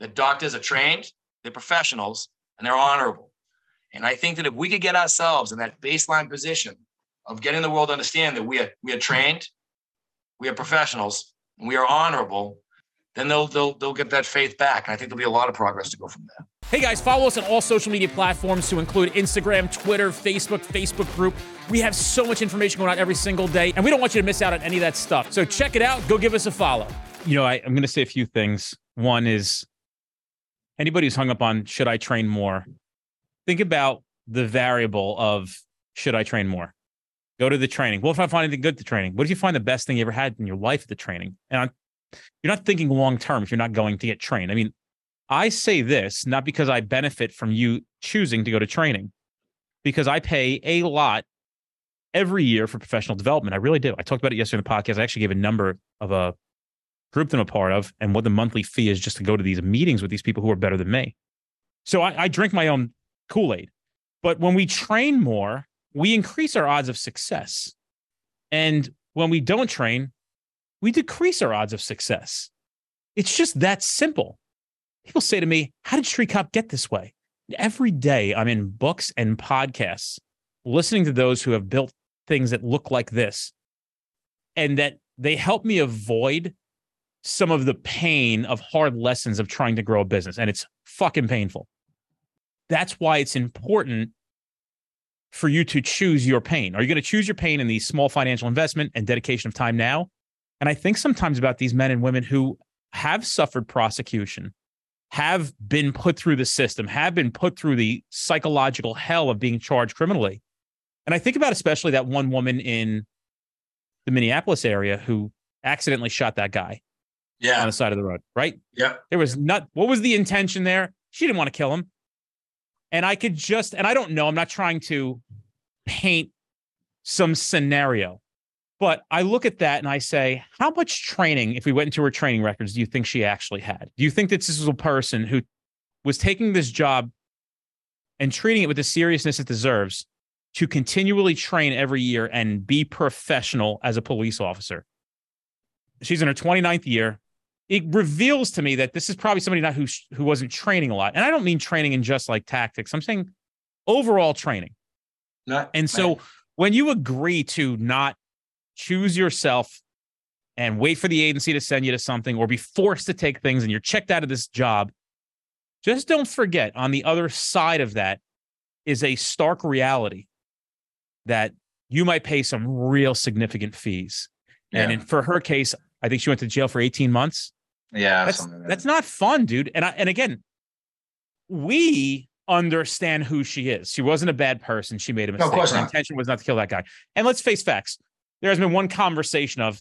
that doctors are trained, they're professionals, and they're honorable. And I think that if we could get ourselves in that baseline position of getting the world to understand that we are we are trained, we are professionals, and we are honorable, then they'll they'll they'll get that faith back. And I think there'll be a lot of progress to go from there. Hey guys, follow us on all social media platforms to include Instagram, Twitter, Facebook, Facebook group. We have so much information going out every single day, and we don't want you to miss out on any of that stuff. So check it out. Go give us a follow. You know, I, I'm going to say a few things. One is anybody who's hung up on should I train more, think about the variable of should I train more? Go to the training. What if I find anything good to training? What if you find the best thing you ever had in your life at the training? And I'm, you're not thinking long term if you're not going to get trained. I mean, I say this not because I benefit from you choosing to go to training, because I pay a lot every year for professional development. I really do. I talked about it yesterday in the podcast. I actually gave a number of a group that I'm a part of and what the monthly fee is just to go to these meetings with these people who are better than me. So I, I drink my own Kool Aid. But when we train more, we increase our odds of success. And when we don't train, we decrease our odds of success. It's just that simple. People say to me, How did Street Cop get this way? Every day I'm in books and podcasts listening to those who have built things that look like this and that they help me avoid some of the pain of hard lessons of trying to grow a business. And it's fucking painful. That's why it's important for you to choose your pain. Are you going to choose your pain in the small financial investment and dedication of time now? And I think sometimes about these men and women who have suffered prosecution, have been put through the system, have been put through the psychological hell of being charged criminally. And I think about especially that one woman in the Minneapolis area who accidentally shot that guy yeah. on the side of the road, right? Yeah. There was not what was the intention there? She didn't want to kill him. And I could just, and I don't know, I'm not trying to paint some scenario, but I look at that and I say, how much training, if we went into her training records, do you think she actually had? Do you think that this is a person who was taking this job and treating it with the seriousness it deserves to continually train every year and be professional as a police officer? She's in her 29th year it reveals to me that this is probably somebody not who who wasn't training a lot. And I don't mean training in just like tactics. I'm saying overall training. Not, and so when you agree to not choose yourself and wait for the agency to send you to something or be forced to take things and you're checked out of this job, just don't forget on the other side of that is a stark reality that you might pay some real significant fees. Yeah. And in, for her case, I think she went to jail for 18 months. Yeah, that's that's not fun, dude. And I, and again, we understand who she is. She wasn't a bad person. She made a mistake. No, Her intention was not to kill that guy. And let's face facts. There has been one conversation of,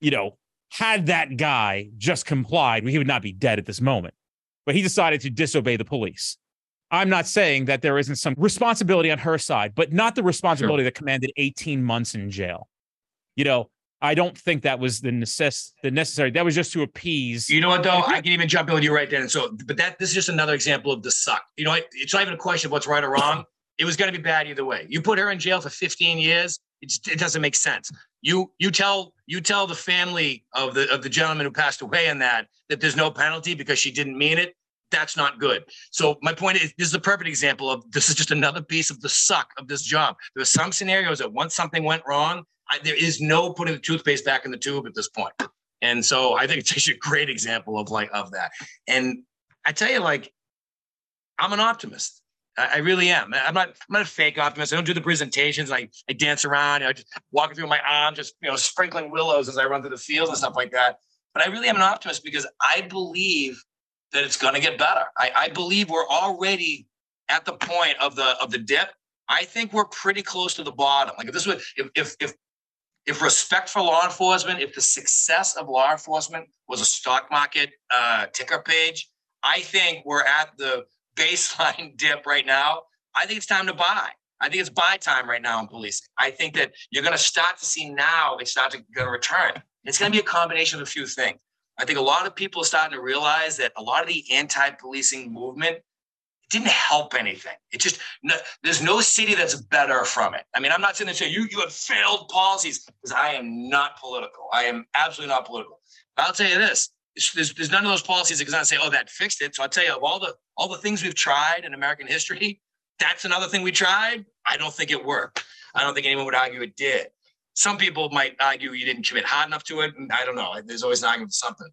you know, had that guy just complied, he would not be dead at this moment. But he decided to disobey the police. I'm not saying that there isn't some responsibility on her side, but not the responsibility sure. that commanded 18 months in jail. You know, I don't think that was the necess- the necessary. That was just to appease. You know what though? I can even jump in with you right then. So, but that this is just another example of the suck. You know, it's not even a question of what's right or wrong. It was going to be bad either way. You put her in jail for 15 years. It, it doesn't make sense. You you tell you tell the family of the of the gentleman who passed away in that that there's no penalty because she didn't mean it. That's not good. So my point is, this is a perfect example of this is just another piece of the suck of this job. There are some scenarios that once something went wrong, I, there is no putting the toothpaste back in the tube at this point. And so I think it's just a great example of like of that. And I tell you, like, I'm an optimist. I, really am. I'm not. I'm not a fake optimist. I don't do the presentations. I I dance around. You know, just walking through my arm, just you know, sprinkling willows as I run through the fields and stuff like that. But I really am an optimist because I believe that it's going to get better. I, I believe we're already at the point of the of the dip. I think we're pretty close to the bottom. Like if this was if if if if respect for law enforcement, if the success of law enforcement was a stock market uh, ticker page, I think we're at the baseline dip right now. I think it's time to buy. I think it's buy time right now in policing. I think that you're going to start to see now start to going to return. It's going to be a combination of a few things. I think a lot of people are starting to realize that a lot of the anti-policing movement didn't help anything. It just no, there's no city that's better from it. I mean, I'm not sitting there saying you you have failed policies because I am not political. I am absolutely not political. But I'll tell you this: there's, there's none of those policies that can say, "Oh, that fixed it." So I'll tell you of all the all the things we've tried in American history, that's another thing we tried. I don't think it worked. I don't think anyone would argue it did. Some people might argue you didn't commit hard enough to it. I don't know. There's always an argument for something.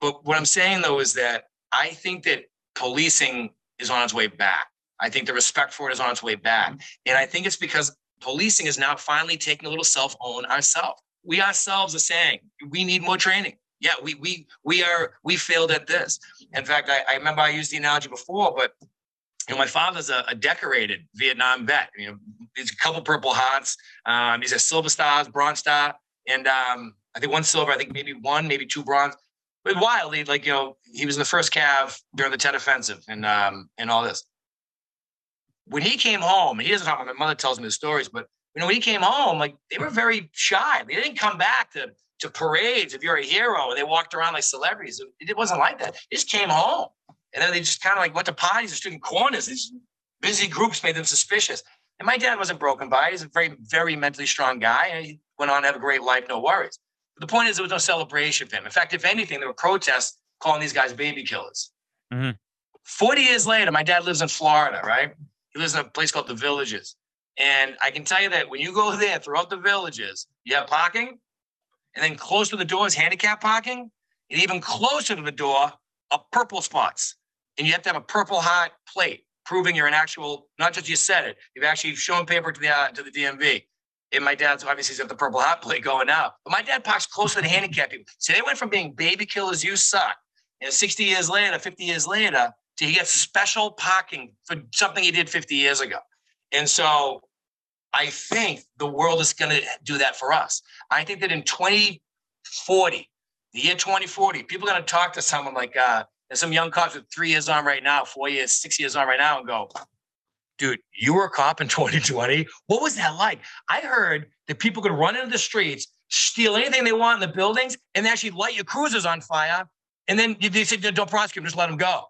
But what I'm saying though is that I think that policing is on its way back. I think the respect for it is on its way back. And I think it's because policing is now finally taking a little self-own ourselves. We ourselves are saying we need more training. Yeah, we we we are we failed at this. In fact, I, I remember I used the analogy before, but you know, my father's a, a decorated Vietnam vet. You know, he's a couple Purple Hearts. Um, he's a Silver Stars, Bronze Star, and um, I think one silver. I think maybe one, maybe two bronze but wildly, like you know, he was in the first Cav during the Tet Offensive and um and all this. When he came home, and he doesn't talk. My mother tells me the stories, but you know, when he came home, like they were very shy. They didn't come back to to parades if you're a hero. They walked around like celebrities. It wasn't like that. They just came home, and then they just kind of like went to parties and stood in corners. These busy groups made them suspicious. And my dad wasn't broken by it. He's a very, very mentally strong guy, and he went on to have a great life, no worries. But the point is, there was no celebration of him. In fact, if anything, there were protests calling these guys baby killers. Mm-hmm. 40 years later, my dad lives in Florida, right? He lives in a place called the Villages. And I can tell you that when you go there throughout the villages, you have parking, and then close to the door is handicap parking, and even closer to the door are purple spots. And you have to have a purple heart plate proving you're an actual, not just you said it, you've actually shown paper to the uh, to the DMV. And my dad's obviously got the purple heart plate going now. But my dad parks close to the handicapped people. So they went from being baby killers, you suck. Know, 60 years later, 50 years later, to he gets special parking for something he did 50 years ago. And so I think the world is going to do that for us. I think that in 2040, the year 2040, people are going to talk to someone like uh, there's some young cops with three years on right now, four years, six years on right now, and go, dude, you were a cop in 2020. What was that like? I heard that people could run into the streets, steal anything they want in the buildings, and actually light your cruisers on fire. And then they said, don't prosecute them, just let them go.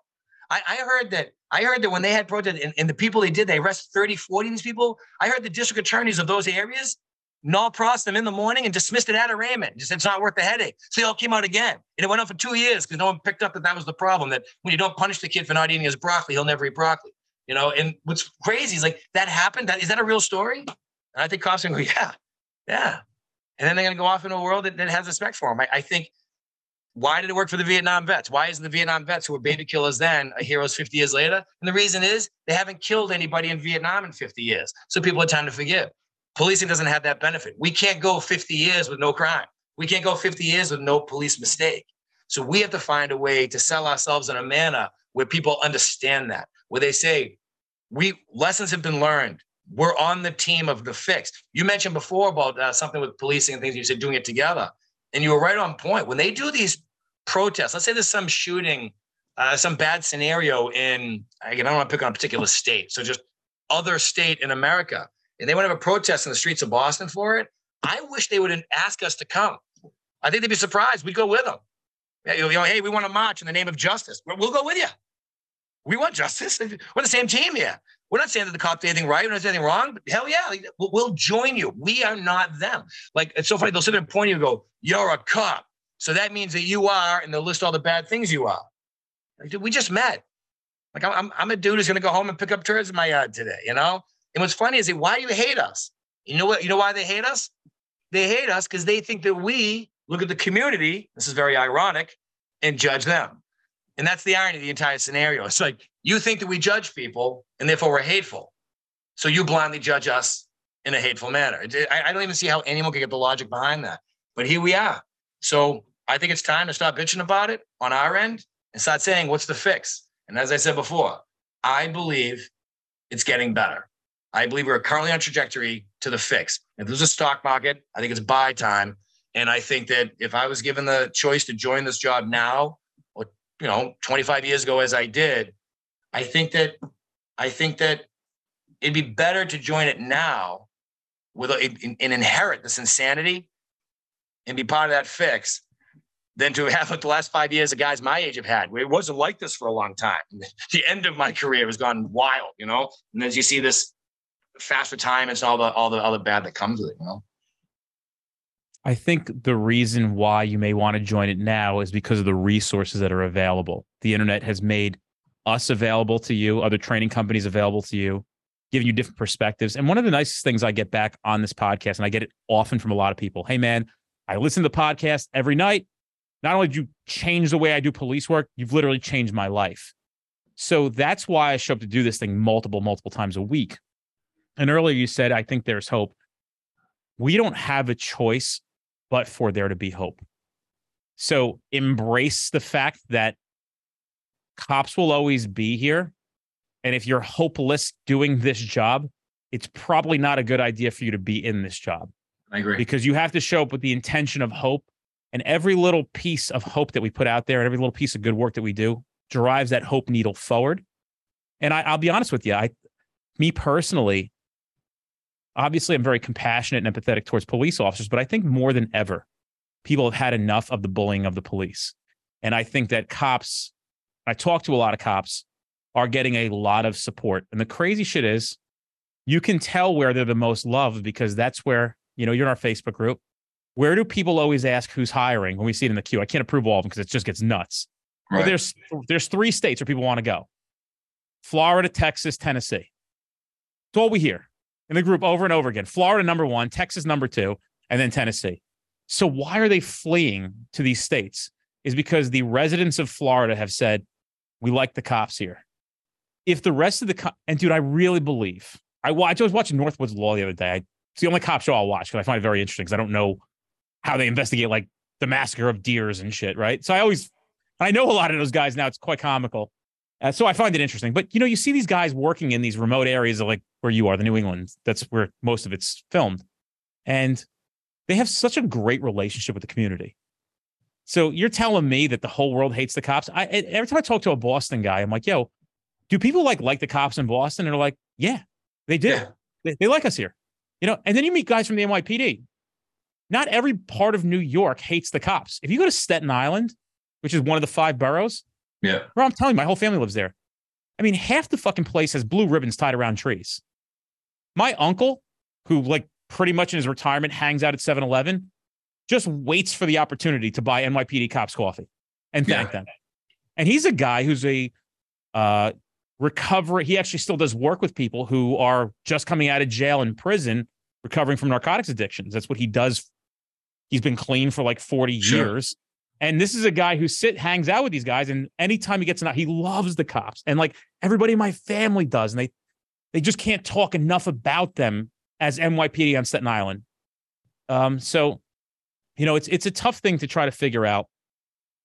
I, I heard that. I heard that when they had protests and, and, the people they did, they arrested 30, 40 of these people. I heard the district attorneys of those areas nolle pros them in the morning and dismissed it at arraignment. Just said it's not worth the headache. So they all came out again. And it went on for two years because no one picked up that that was the problem. That when you don't punish the kid for not eating his broccoli, he'll never eat broccoli. You know, and what's crazy is like that happened. That is that a real story? And I think cops are going, go, yeah, yeah. And then they're going to go off into a world that, that has respect for them. I, I, think, why did it work for the Vietnam vets? Why isn't the Vietnam vets who were baby killers then heroes 50 years later? And the reason is they haven't killed anybody in Vietnam in 50 years. So people time to forgive. Policing doesn't have that benefit. We can't go 50 years with no crime. We can't go 50 years with no police mistake. So we have to find a way to sell ourselves in a manner where people understand that, where they say, we lessons have been learned. We're on the team of the fix. You mentioned before about uh, something with policing and things. You said doing it together, and you were right on point. When they do these protests, let's say there's some shooting, uh, some bad scenario in again, I don't want to pick on a particular state, so just other state in America, and they want to have a protest in the streets of Boston for it. I wish they wouldn't ask us to come. I think they'd be surprised. We'd go with them. You know, hey, we want to march in the name of justice. We'll go with you. We want justice. We're the same team here. We're not saying that the cops did anything right. We're not saying anything wrong. But hell yeah, we'll join you. We are not them. Like it's so funny. They'll sit there and point you and go, "You're a cop." So that means that you are, and they'll list all the bad things you are. Like, dude, we just met. Like I'm, I'm a dude who's gonna go home and pick up turds in my yard today. You know. And what's funny is, why do you hate us? You know what? You know why they hate us? They hate us because they think that we look at the community. This is very ironic, and judge them. And that's the irony of the entire scenario. It's like you think that we judge people and therefore we're hateful. So you blindly judge us in a hateful manner. I, I don't even see how anyone could get the logic behind that. But here we are. So I think it's time to stop bitching about it on our end and start saying, what's the fix? And as I said before, I believe it's getting better. I believe we're currently on trajectory to the fix. If there's a stock market, I think it's buy time. And I think that if I was given the choice to join this job now, or you know, 25 years ago as I did, I think that I think that it'd be better to join it now with a, and inherit this insanity and be part of that fix than to have like the last five years of guys my age have had. It wasn't like this for a long time. The end of my career has gone wild, you know. And as you see this fast retirements, all the all the the bad that comes with it, you know. I think the reason why you may want to join it now is because of the resources that are available. The internet has made us available to you, other training companies available to you, giving you different perspectives. And one of the nicest things I get back on this podcast, and I get it often from a lot of people hey, man, I listen to the podcast every night. Not only did you change the way I do police work, you've literally changed my life. So that's why I show up to do this thing multiple, multiple times a week. And earlier you said, I think there's hope. We don't have a choice but for there to be hope. So embrace the fact that cops will always be here. And if you're hopeless doing this job, it's probably not a good idea for you to be in this job. I agree. Because you have to show up with the intention of hope. And every little piece of hope that we put out there and every little piece of good work that we do drives that hope needle forward. And I, will be honest with you, I, me personally, obviously I'm very compassionate and empathetic towards police officers, but I think more than ever, people have had enough of the bullying of the police. And I think that cops, I talk to a lot of cops, are getting a lot of support. And the crazy shit is, you can tell where they're the most loved because that's where, you know, you're in our Facebook group. Where do people always ask who's hiring when we see it in the queue? I can't approve all of them because it just gets nuts. Right. But there's there's three states where people want to go. Florida, Texas, Tennessee. It's all we hear in the group over and over again. Florida number one, Texas number two, and then Tennessee. So why are they fleeing to these states? Is because the residents of Florida have said, we like the cops here. If the rest of the co- and dude, I really believe I watched. I was watching North Woods Law the other day. I, it's the only cop show I'll watch because I find it very interesting because I don't know how they investigate like the massacre of deers and shit, right? So I always I know a lot of those guys now. It's quite comical. Uh, so I find it interesting. But you know, you see these guys working in these remote areas of like where you are, the New England. That's where most of it's filmed, and they have such a great relationship with the community. So you're telling me that the whole world hates the cops? I every time I talk to a Boston guy, I'm like, "Yo, do people like like the cops in Boston?" And they're like, "Yeah, they do. Yeah. They, they like us here." You know, and then you meet guys from the NYPD. Not every part of New York hates the cops. If you go to Staten Island, which is one of the five boroughs, yeah. Bro, I'm telling you, my whole family lives there. I mean, half the fucking place has blue ribbons tied around trees. My uncle, who like pretty much in his retirement hangs out at 7 Eleven, just waits for the opportunity to buy NYPD cops coffee and thank yeah. them. And he's a guy who's a uh, recovery. He actually still does work with people who are just coming out of jail and prison, recovering from narcotics addictions. That's what he does. He's been clean for like 40 sure. years. And this is a guy who sit hangs out with these guys, and anytime he gets out, he loves the cops, and like everybody in my family does, and they they just can't talk enough about them as NYPD on Staten Island. Um, so, you know, it's it's a tough thing to try to figure out.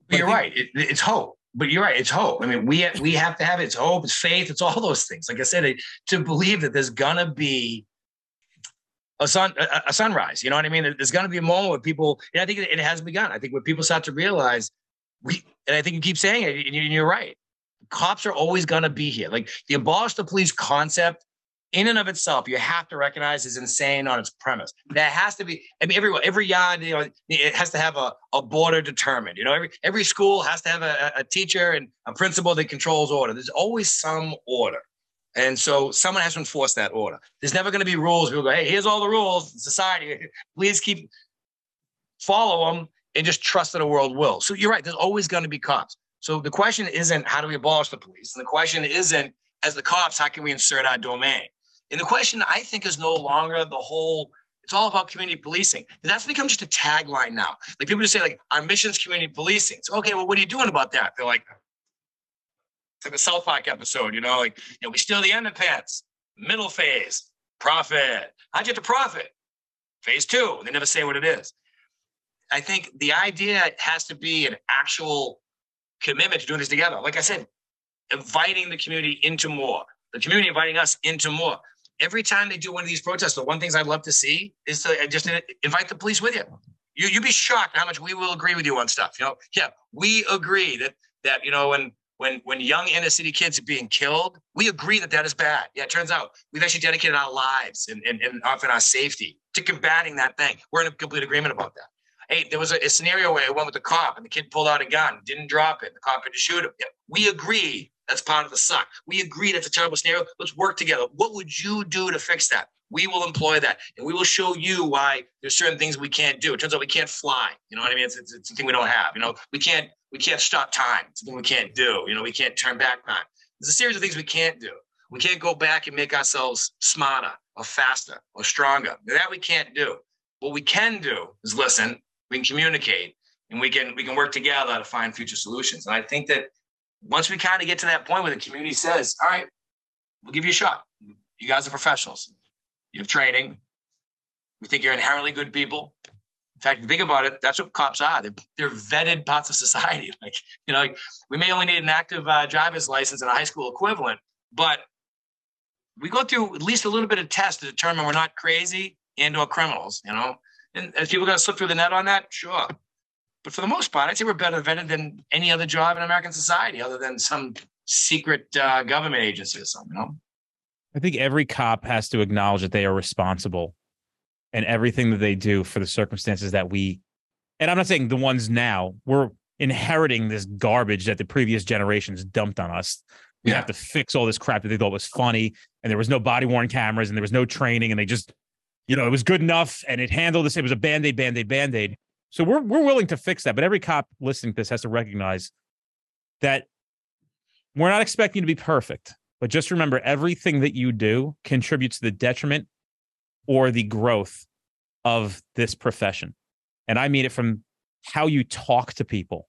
But you're right. It, it's hope. But you're right. It's hope. I mean, we we have to have it. It's hope. It's faith. It's all those things. Like I said, to believe that there's gonna be a sun a, a sunrise. You know what I mean? There's going to be a moment where people. I think it has begun. I think when people start to realize we, and I think you keep saying it, and you're right. Cops are always going to be here. Like the abolish the police concept, in and of itself, you have to recognize is insane on its premise. That has to be. I mean, every every yard, you know, it has to have a, a border determined. You know, every every school has to have a, a teacher and a principal that controls order. There's always some order. And so someone has to enforce that order. There's never going to be rules. People go, hey, here's all the rules. Society, please keep follow them and just trust that the world will. So you're right. There's always going to be cops. So the question isn't how do we abolish the police? And the question isn't as the cops, how can we insert our domain? And the question I think is no longer the whole. It's all about community policing. And that's become just a tagline now. Like people just say, like, our mission's community policing. So okay, well, what are you doing about that? They're like, It's like the South Park episode, you know, like, you know, we steal the underpants, middle phase, profit. How'd you get to profit? Phase two. They never say what it is. I think the idea has to be an actual commitment to doing this together. Like I said, inviting the community into more, the community inviting us into more. Every time they do one of these protests, the one things I'd love to see is to uh, just invite the police with you. You you'd be shocked how much we will agree with you on stuff. You know, yeah, we agree that that you know when when when young inner city kids are being killed, we agree that that is bad. Yeah, it turns out we've actually dedicated our lives and, and, and often our safety to combating that thing. We're in a complete agreement about that. Hey, there was a, a scenario where I went with the cop and the kid pulled out a gun, didn't drop it. The cop had to shoot him. Yeah, we agree that's part of the suck. We agree that's a terrible scenario. Let's work together. What would you do to fix that? We will employ that, and we will show you why there's certain things we can't do. It turns out we can't fly. You know what I mean? It's, it's, it's something we don't have. You know, we can't we can't stop time. It's something we can't do. You know, we can't turn back time. There's a series of things we can't do. We can't go back and make ourselves smarter or faster or stronger. That we can't do. What we can do is listen. We can communicate, and we can we can work together to find future solutions. And I think that once we kind of get to that point where the community says, "All right, we'll give you a shot. You guys are professionals. You have training. We think you're inherently good people. In fact, think about it, that's what cops are. They're, they're vetted parts of society. Like, you know, like we may only need an active uh, driver's license and a high school equivalent, but we go through at least a little bit of test to determine we're not crazy and or criminals, you know? And if people got to slip through the net on that, sure. But for the most part, I'd say we're better vetted than any other job in American society, other than some secret uh, government agency or something. You know? I think every cop has to acknowledge that they are responsible and everything that they do for the circumstances that we and I'm not saying the ones now, we're inheriting this garbage that the previous generations dumped on us. We yeah. have to fix all this crap that they thought was funny, and there was no body worn cameras, and there was no training, and they just, you know, it was good enough, and it handled this. It was a band aid, band aid, band aid. So we're we're willing to fix that, but every cop listening to this has to recognize that we're not expecting you to be perfect. But just remember, everything that you do contributes to the detriment or the growth of this profession. And I mean it from how you talk to people.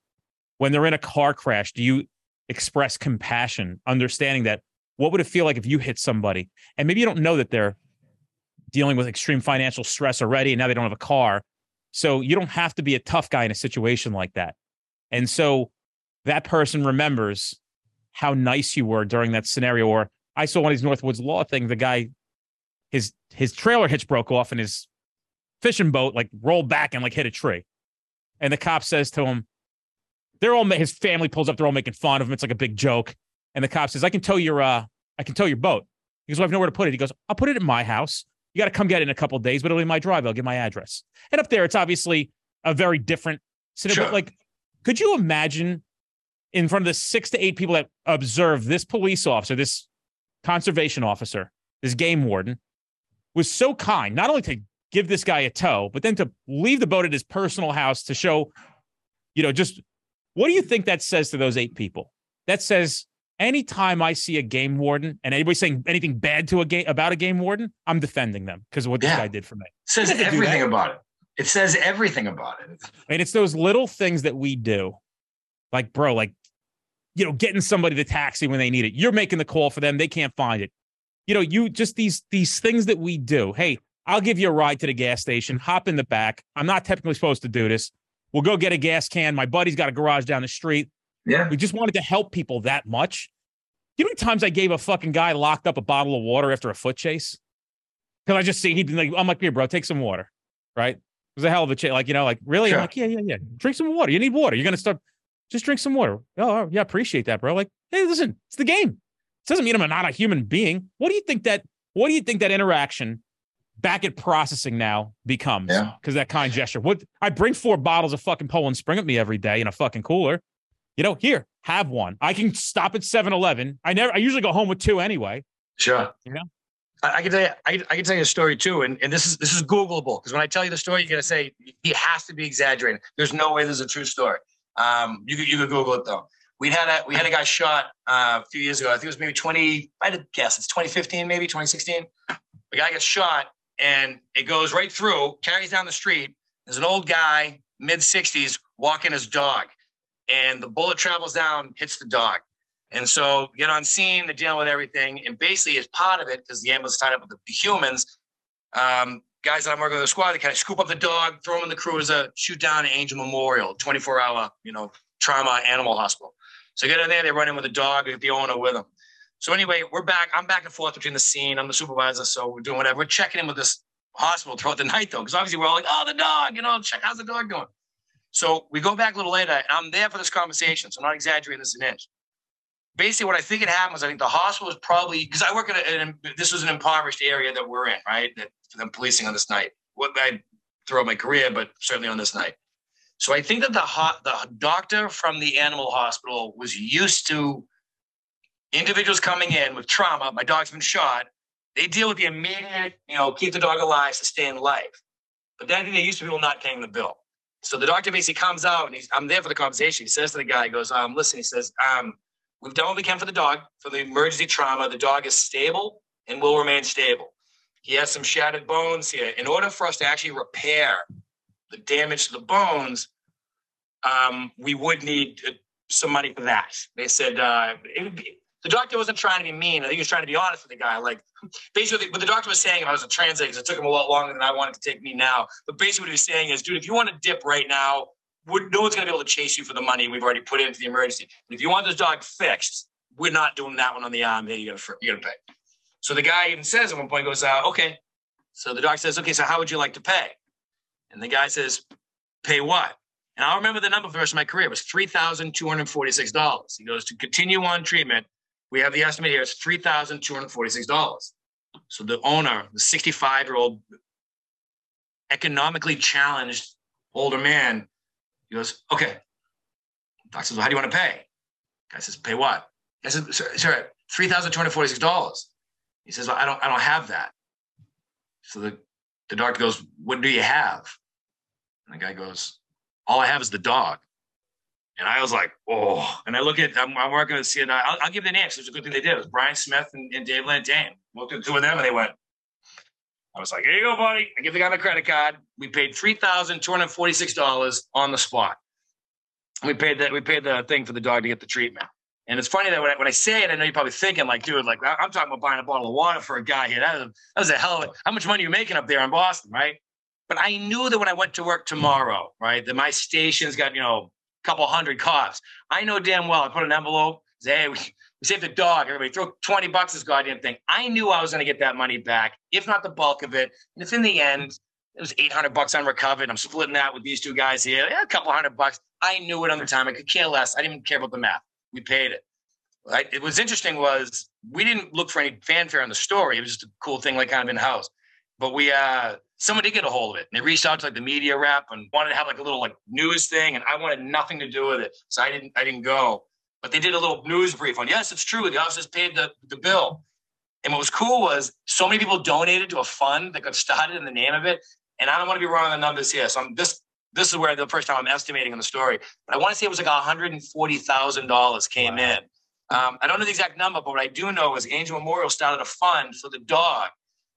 When they're in a car crash, do you express compassion, understanding that what would it feel like if you hit somebody? And maybe you don't know that they're dealing with extreme financial stress already, and now they don't have a car. So you don't have to be a tough guy in a situation like that. And so that person remembers how nice you were during that scenario. Or I saw one of these North Woods Law thing. The guy, his his trailer hitch broke off and his fishing boat like rolled back and like hit a tree. And the cop says to him, they're all his family pulls up, they're all making fun of him. It's like a big joke. And the cop says, I can tow your uh I can tow your boat. He goes, well, I have nowhere to put it. He goes, I'll put it in my house. You got to come get it in a couple days, but it'll be my drive. I'll give my address. And up there, it's obviously a very different scenario. Sure. Like, could you imagine in front of the six to eight people that observe this police officer, this conservation officer, this game warden, was so kind, not only to give this guy a tow, but then to leave the boat at his personal house to show, you know, just what do you think that says to those eight people? That says anytime I see a game warden and anybody saying anything bad to a game about a game warden, I'm defending them because of what this yeah. guy did for me. It says everything about it. It says everything about it. And it's those little things that we do. Like, bro, like you know, getting somebody the taxi when they need it. You're making the call for them. They can't find it. You know, you just these these things that we do. Hey, I'll give you a ride to the gas station. Hop in the back. I'm not technically supposed to do this. We'll go get a gas can. My buddy's got a garage down the street. Yeah. We just wanted to help people that much. You know how many times I gave a fucking guy locked up a bottle of water after a foot chase? Because I just see he'd be like, I'm like, here, bro, take some water. Right? It was a hell of a chase. Like, you know, like, really? Sure. I'm like, yeah, yeah, yeah. Drink some water. You need water. You're gonna start just drink some water. Oh, oh yeah, appreciate that, bro. Like, hey, listen, it's the game. It doesn't mean I'm not a human being. What do you think that? What do you think that interaction back at processing now becomes? Yeah. Because that kind gesture. What I bring four bottles of fucking Poland Spring at me every day in a fucking cooler. You know, here, have one. I can stop at 7-Eleven. I never. I usually go home with two anyway. Sure. You know. I, I can tell you, I, I, can tell you a story too, and, and this is this is Googleable because when I tell you the story, you're gonna say he has to be exaggerating. There's no way there's a true story. Um, you could you could Google it though. We had a we had a guy shot uh, a few years ago. I think it was maybe 20. I had to guess it's 2015, maybe 2016. The guy gets shot and it goes right through, carries down the street. There's an old guy, mid 60s, walking his dog, and the bullet travels down, hits the dog. And so get on scene, they're dealing with everything. And basically, as part of it, because the ambulance tied up with the humans, um, guys that I'm working with the squad, they kind of scoop up the dog, throw him in the cruiser, shoot down Angell Memorial, 24 hour, you know, trauma animal hospital. So get in there, they run in with the dog, the owner with them. So anyway, we're back. I'm back and forth between the scene. I'm the supervisor, so we're doing whatever. We're checking in with this hospital throughout the night though, because obviously we're all like, oh, the dog, you know, check how's the dog doing. So we go back a little later, and I'm there for this conversation, so I'm not exaggerating this an inch. Basically, what I think it happened was I think the hospital was probably because I work in, a, in this was an impoverished area that we're in, right? That for them policing on this night. What I throughout my career, but certainly on this night. So I think that the the doctor from the animal hospital was used to individuals coming in with trauma. My dog's been shot. They deal with the immediate, you know, keep the dog alive, sustain life. But then they used to people not paying the bill. So the doctor basically comes out and he's, I'm there for the conversation. He says to the guy, he goes, um, listen, he says, um, we've done what we can for the dog, for the emergency trauma. The dog is stable and will remain stable. He has some shattered bones here. In order for us to actually repair the damage to the bones, um, we would need uh, some money for that. They said uh, be, the doctor wasn't trying to be mean. I think he was trying to be honest with the guy. Like basically, what the doctor was saying, if I was a because it took him a lot longer than I wanted to take me now. But basically, what he was saying is, dude, if you want to dip right now, no one's going to be able to chase you for the money we've already put into the emergency. And if you want this dog fixed, we're not doing that one on the arm. Hey, you got to you got to pay. So the guy even says at one point, goes, uh, okay. So the doctor says, okay, so how would you like to pay? And the guy says, pay what? And I'll remember the number for the rest of my career. It was $3,246. He goes, to continue on treatment, we have the estimate here is $3,246. So the owner, the 65 year old economically challenged older man, he goes, okay. Doctor says, well, how do you want to pay? Guy says, pay what? I said, sir, sir $3,246. He says, well, I don't, I don't have that. So the, the doctor goes, what do you have? And the guy goes, all I have is the dog. And I was like, oh. And I look at, I'm, I'm working with CNI. I'll, I'll give the names. It's a good thing they did. It was Brian Smith and, and Dave Lanteigne. Looked at two of them and they went, I was like, here you go, buddy. I give the guy my credit card. We paid $3,246 on the spot. We paid that. We paid the thing for the dog to get the treatment. And it's funny that when I, when I say it, I know you're probably thinking like, dude, like I'm talking about buying a bottle of water for a guy here. That was, that was a hell of a, how much money you making up there in Boston, right? But I knew that when I went to work tomorrow, right, that my station's got, you know, a couple hundred cops. I know damn well I put an envelope, say, hey, we, saved the dog. Everybody throw 20 bucks this goddamn thing. I knew I was going to get that money back, if not the bulk of it. And if in the end, it was 800 bucks unrecovered, I'm splitting that with these two guys here, yeah, a couple hundred bucks. I knew it on the time. I could care less. I didn't even care about the math. We paid it. Right? It was interesting was we didn't look for any fanfare on the story. It was just a cool thing, like kind of in house. But we uh someone did get a hold of it. And they reached out to like the media rep and wanted to have like a little like news thing, and I wanted nothing to do with it, so I didn't I didn't go. But they did a little news brief on yes, it's true. The officers paid the the bill. And what was cool was so many people donated to a fund that got started in the name of it. And I don't want to be wrong on the numbers here. So I'm this this is where the first time I'm estimating on the story. But I want to say it was like $140,000 came wow. in. Um, I don't know the exact number, but what I do know is Angell Memorial started a fund for the dog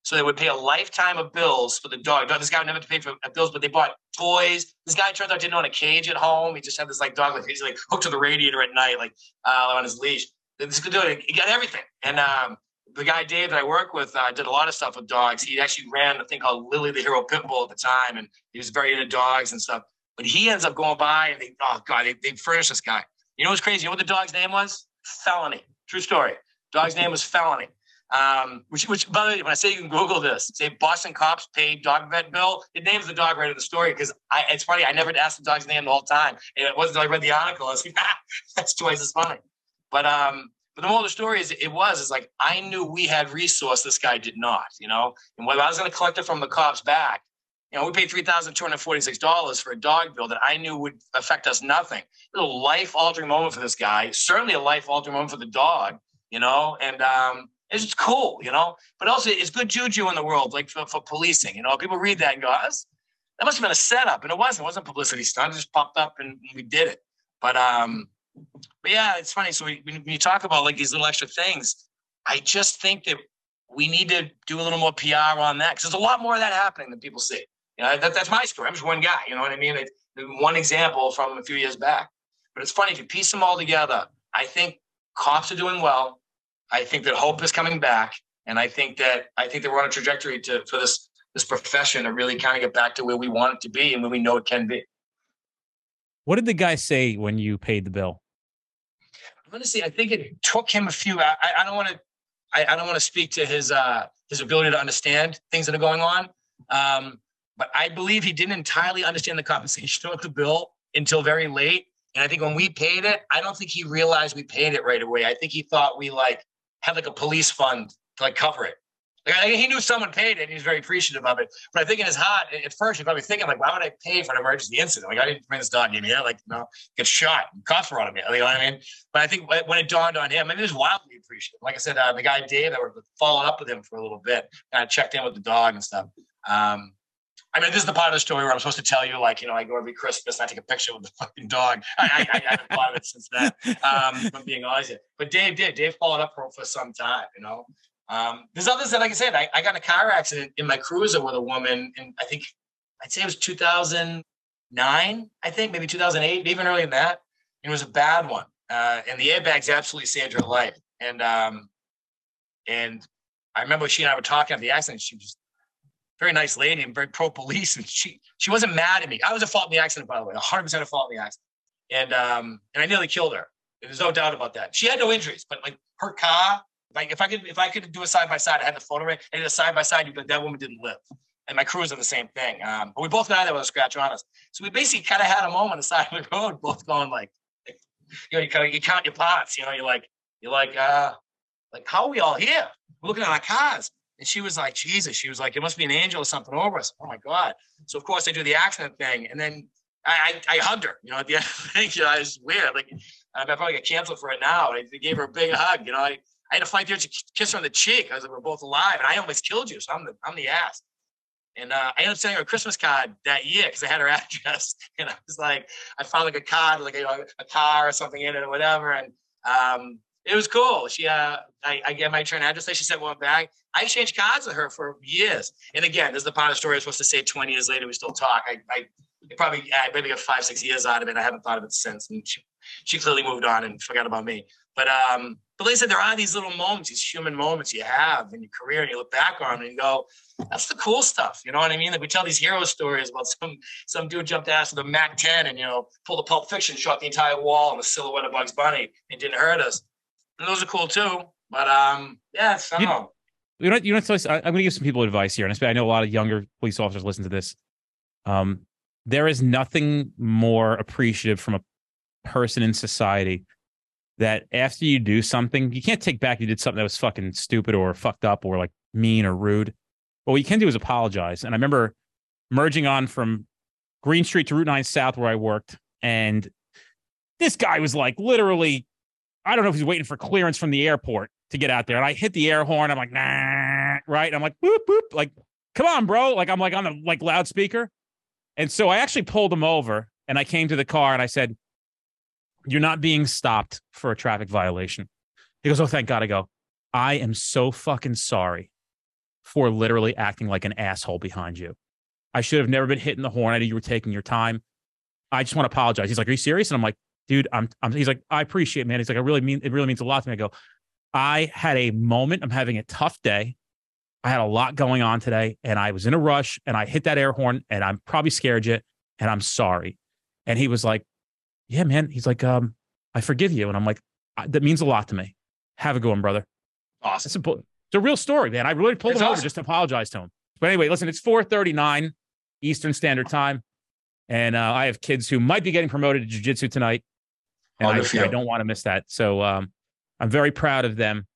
so they would pay a lifetime of bills for the dog. This guy would never have to pay for bills, but they bought toys. This guy turned out didn't own a cage at home. He just had this like dog, like he's like hooked to the radiator at night, like uh, on his leash. This could do it. He got everything. And um, the guy Dave that I work with uh, did a lot of stuff with dogs. He actually ran a thing called Lilly the Hero Pitbull at the time, and he was very into dogs and stuff. But he ends up going by, and they, oh god, they, they furnished this guy. You know what's crazy? You know what the dog's name was? Felony. True story. Dog's name was Felony. Um, which, which, by the way, when I say you can Google this, say Boston cops paid dog vet bill, it names the dog right in the story because I it's funny. I never asked the dog's name the whole time. And it wasn't until I read the article. I was like, ah, that's twice as funny. But, um, but the moral of the story is it was, is like, I knew we had resource. This guy did not, you know, and when I was going to collect it from the cops back, you know, we paid $3,246 for a dog bill that I knew would affect us nothing. It was a life altering moment for this guy, certainly a life altering moment for the dog, you know, and, um, it's cool, you know. But also, it's good juju in the world, like for, for policing. You know, people read that and go, "That must have been a setup," and it wasn't. It wasn't publicity stunt. It just popped up and we did it. But um, but yeah, it's funny. So we, when you talk about like these little extra things, I just think that we need to do a little more PR on that because there's a lot more of that happening than people see. You know, that, that's my story. I'm just one guy. You know what I mean? one example from a few years back. But it's funny if you piece them all together. I think cops are doing well. I think that hope is coming back, and I think that I think that we're on a trajectory to for this this profession to really kind of get back to where we want it to be and where we know it can be. What did the guy say when you paid the bill? Honestly, I think it took him a few. I, I don't want to. I, I, don't want to speak to his uh, his ability to understand things that are going on. Um, but I believe he didn't entirely understand the compensation of the bill until very late. And I think when we paid it, I don't think he realized we paid it right away. I think he thought we like had like a police fund to like cover it. Like he knew someone paid it and he was very appreciative of it. But I think in his heart, at first, he's probably thinking, like, why would I pay for an emergency incident? Like, I didn't bring this dog in here. Like, no, get shot. And Cops were on me. You know what I mean? But I think when it dawned on him, I mean, he was wildly appreciative. Like I said, uh, the guy Dave, that were following up with him for a little bit, kind of checked in with the dog and stuff. Um, I mean, this is the part of the story where I'm supposed to tell you, like, you know, I go every Christmas and I take a picture with the fucking dog. I, I, I haven't thought of it since then, um, I'm being honest. But Dave did. Dave followed up for, for some time, you know. Um, there's others that, like I said, I, I got in a car accident in my cruiser with a woman, and I think I'd say it was 2009, I think, maybe 2008, even earlier than that. And it was a bad one. Uh, and the airbags absolutely saved her life. And um, and I remember she and I were talking at the accident. She was very nice lady and very pro police, and she she wasn't mad at me. I was at fault in the accident, by the way, 100 percent at fault in the accident. And um, and I nearly killed her. There's no doubt about that. She had no injuries, but like her car like if I could if I could do a side by side, I had the photo right. I did a side by side, you but that woman didn't live. And my crew was on the same thing. Um, but we both got there with a scratch on us. So we basically kind of had a moment on the side of the road, both going like, you know, you, kind of, you count your parts. You know, you're like, you're like, uh, like how are we all here? We're looking at our cars. And she was like, Jesus. She was like, it must be an angel or something over us. Oh my God. So of course I do the accident thing, and then I, I, I hugged her. You know, at the end of the thing, you know, it's weird. Like I probably get canceled for it now. I gave her a big hug. You know, I I had to fight there to kiss her on the cheek. I was like, we're both alive, and I almost killed you, so I'm the I'm the ass. And uh, I ended up sending her a Christmas card that year because I had her address, and I was like, I found like a card, like a, a car or something in it or whatever, and um, it was cool. She, uh, I, I gave my return address. She sent one back. I exchanged cards with her for years. And again, this is the part of the story I was supposed to say 20 years later, we still talk. I, I probably, I maybe got five, six years out of it. I haven't thought of it since. And she, she clearly moved on and forgot about me. But um, but like I said, there are these little moments, these human moments you have in your career, and you look back on and you go, "That's the cool stuff." You know what I mean? Like we tell these hero stories about some some dude jumped ass with a Mac 10 and you know pulled a Pulp Fiction, shot the entire wall on the silhouette of Bugs Bunny, and didn't hurt us. And those are cool too. But um, yeah, know. You know, you know, I'm going to give some people advice here, and I know a lot of younger police officers listen to this. Um, there is nothing more appreciative from a person in society that after you do something, you can't take back you did something that was fucking stupid or fucked up or like mean or rude. But what you can do is apologize. And I remember merging on from Green Street to Route 9 South where I worked. And this guy was like literally, I don't know if he's waiting for clearance from the airport to get out there. And I hit the air horn. I'm like, nah, right. I'm like, boop, boop. Like, come on, bro. Like, I'm like on the like loudspeaker. And so I actually pulled him over and I came to the car and I said, you're not being stopped for a traffic violation. He goes, Oh, thank God. I go, I am so fucking sorry for literally acting like an asshole behind you. I should have never been hitting the horn. I knew you were taking your time. I just want to apologize. He's like, Are you serious? And I'm like, dude, I'm, I'm he's like, I appreciate it, man. He's like, I really mean it really means a lot to me. I go, I had a moment. I'm having a tough day. I had a lot going on today and I was in a rush and I hit that air horn and I'm probably scared you and I'm sorry. And he was like, yeah, man. He's like, um, I forgive you. And I'm like, that means a lot to me. Have a good one, brother. Awesome. It's a, it's a real story, man. I really pulled it's him awesome. over just to apologize to him. But anyway, listen, it's 439 Eastern Standard Time. And uh, I have kids who might be getting promoted to jiu-jitsu tonight. And I, I, don't want to miss that. So um, I'm very proud of them.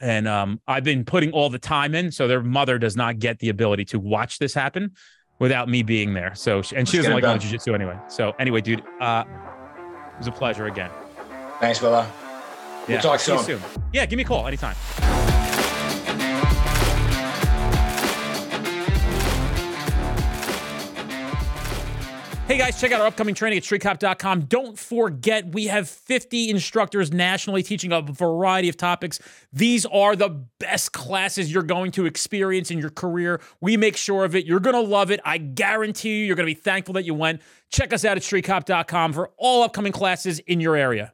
And um, I've been putting all the time in, so their mother does not get the ability to watch this happen without me being there. So, and Let's she doesn't like going to jiu-jitsu anyway. So anyway, dude, uh, it was a pleasure again. Thanks, Bella. We'll yeah, talk soon. soon. Yeah, give me a call anytime. Hey guys, check out our upcoming training at streetcop.com. Don't forget, we have 50 instructors nationally teaching a variety of topics. These are the best classes you're going to experience in your career. We make sure of it. You're going to love it. I guarantee you, you're going to be thankful that you went. Check us out at streetcop.com for all upcoming classes in your area.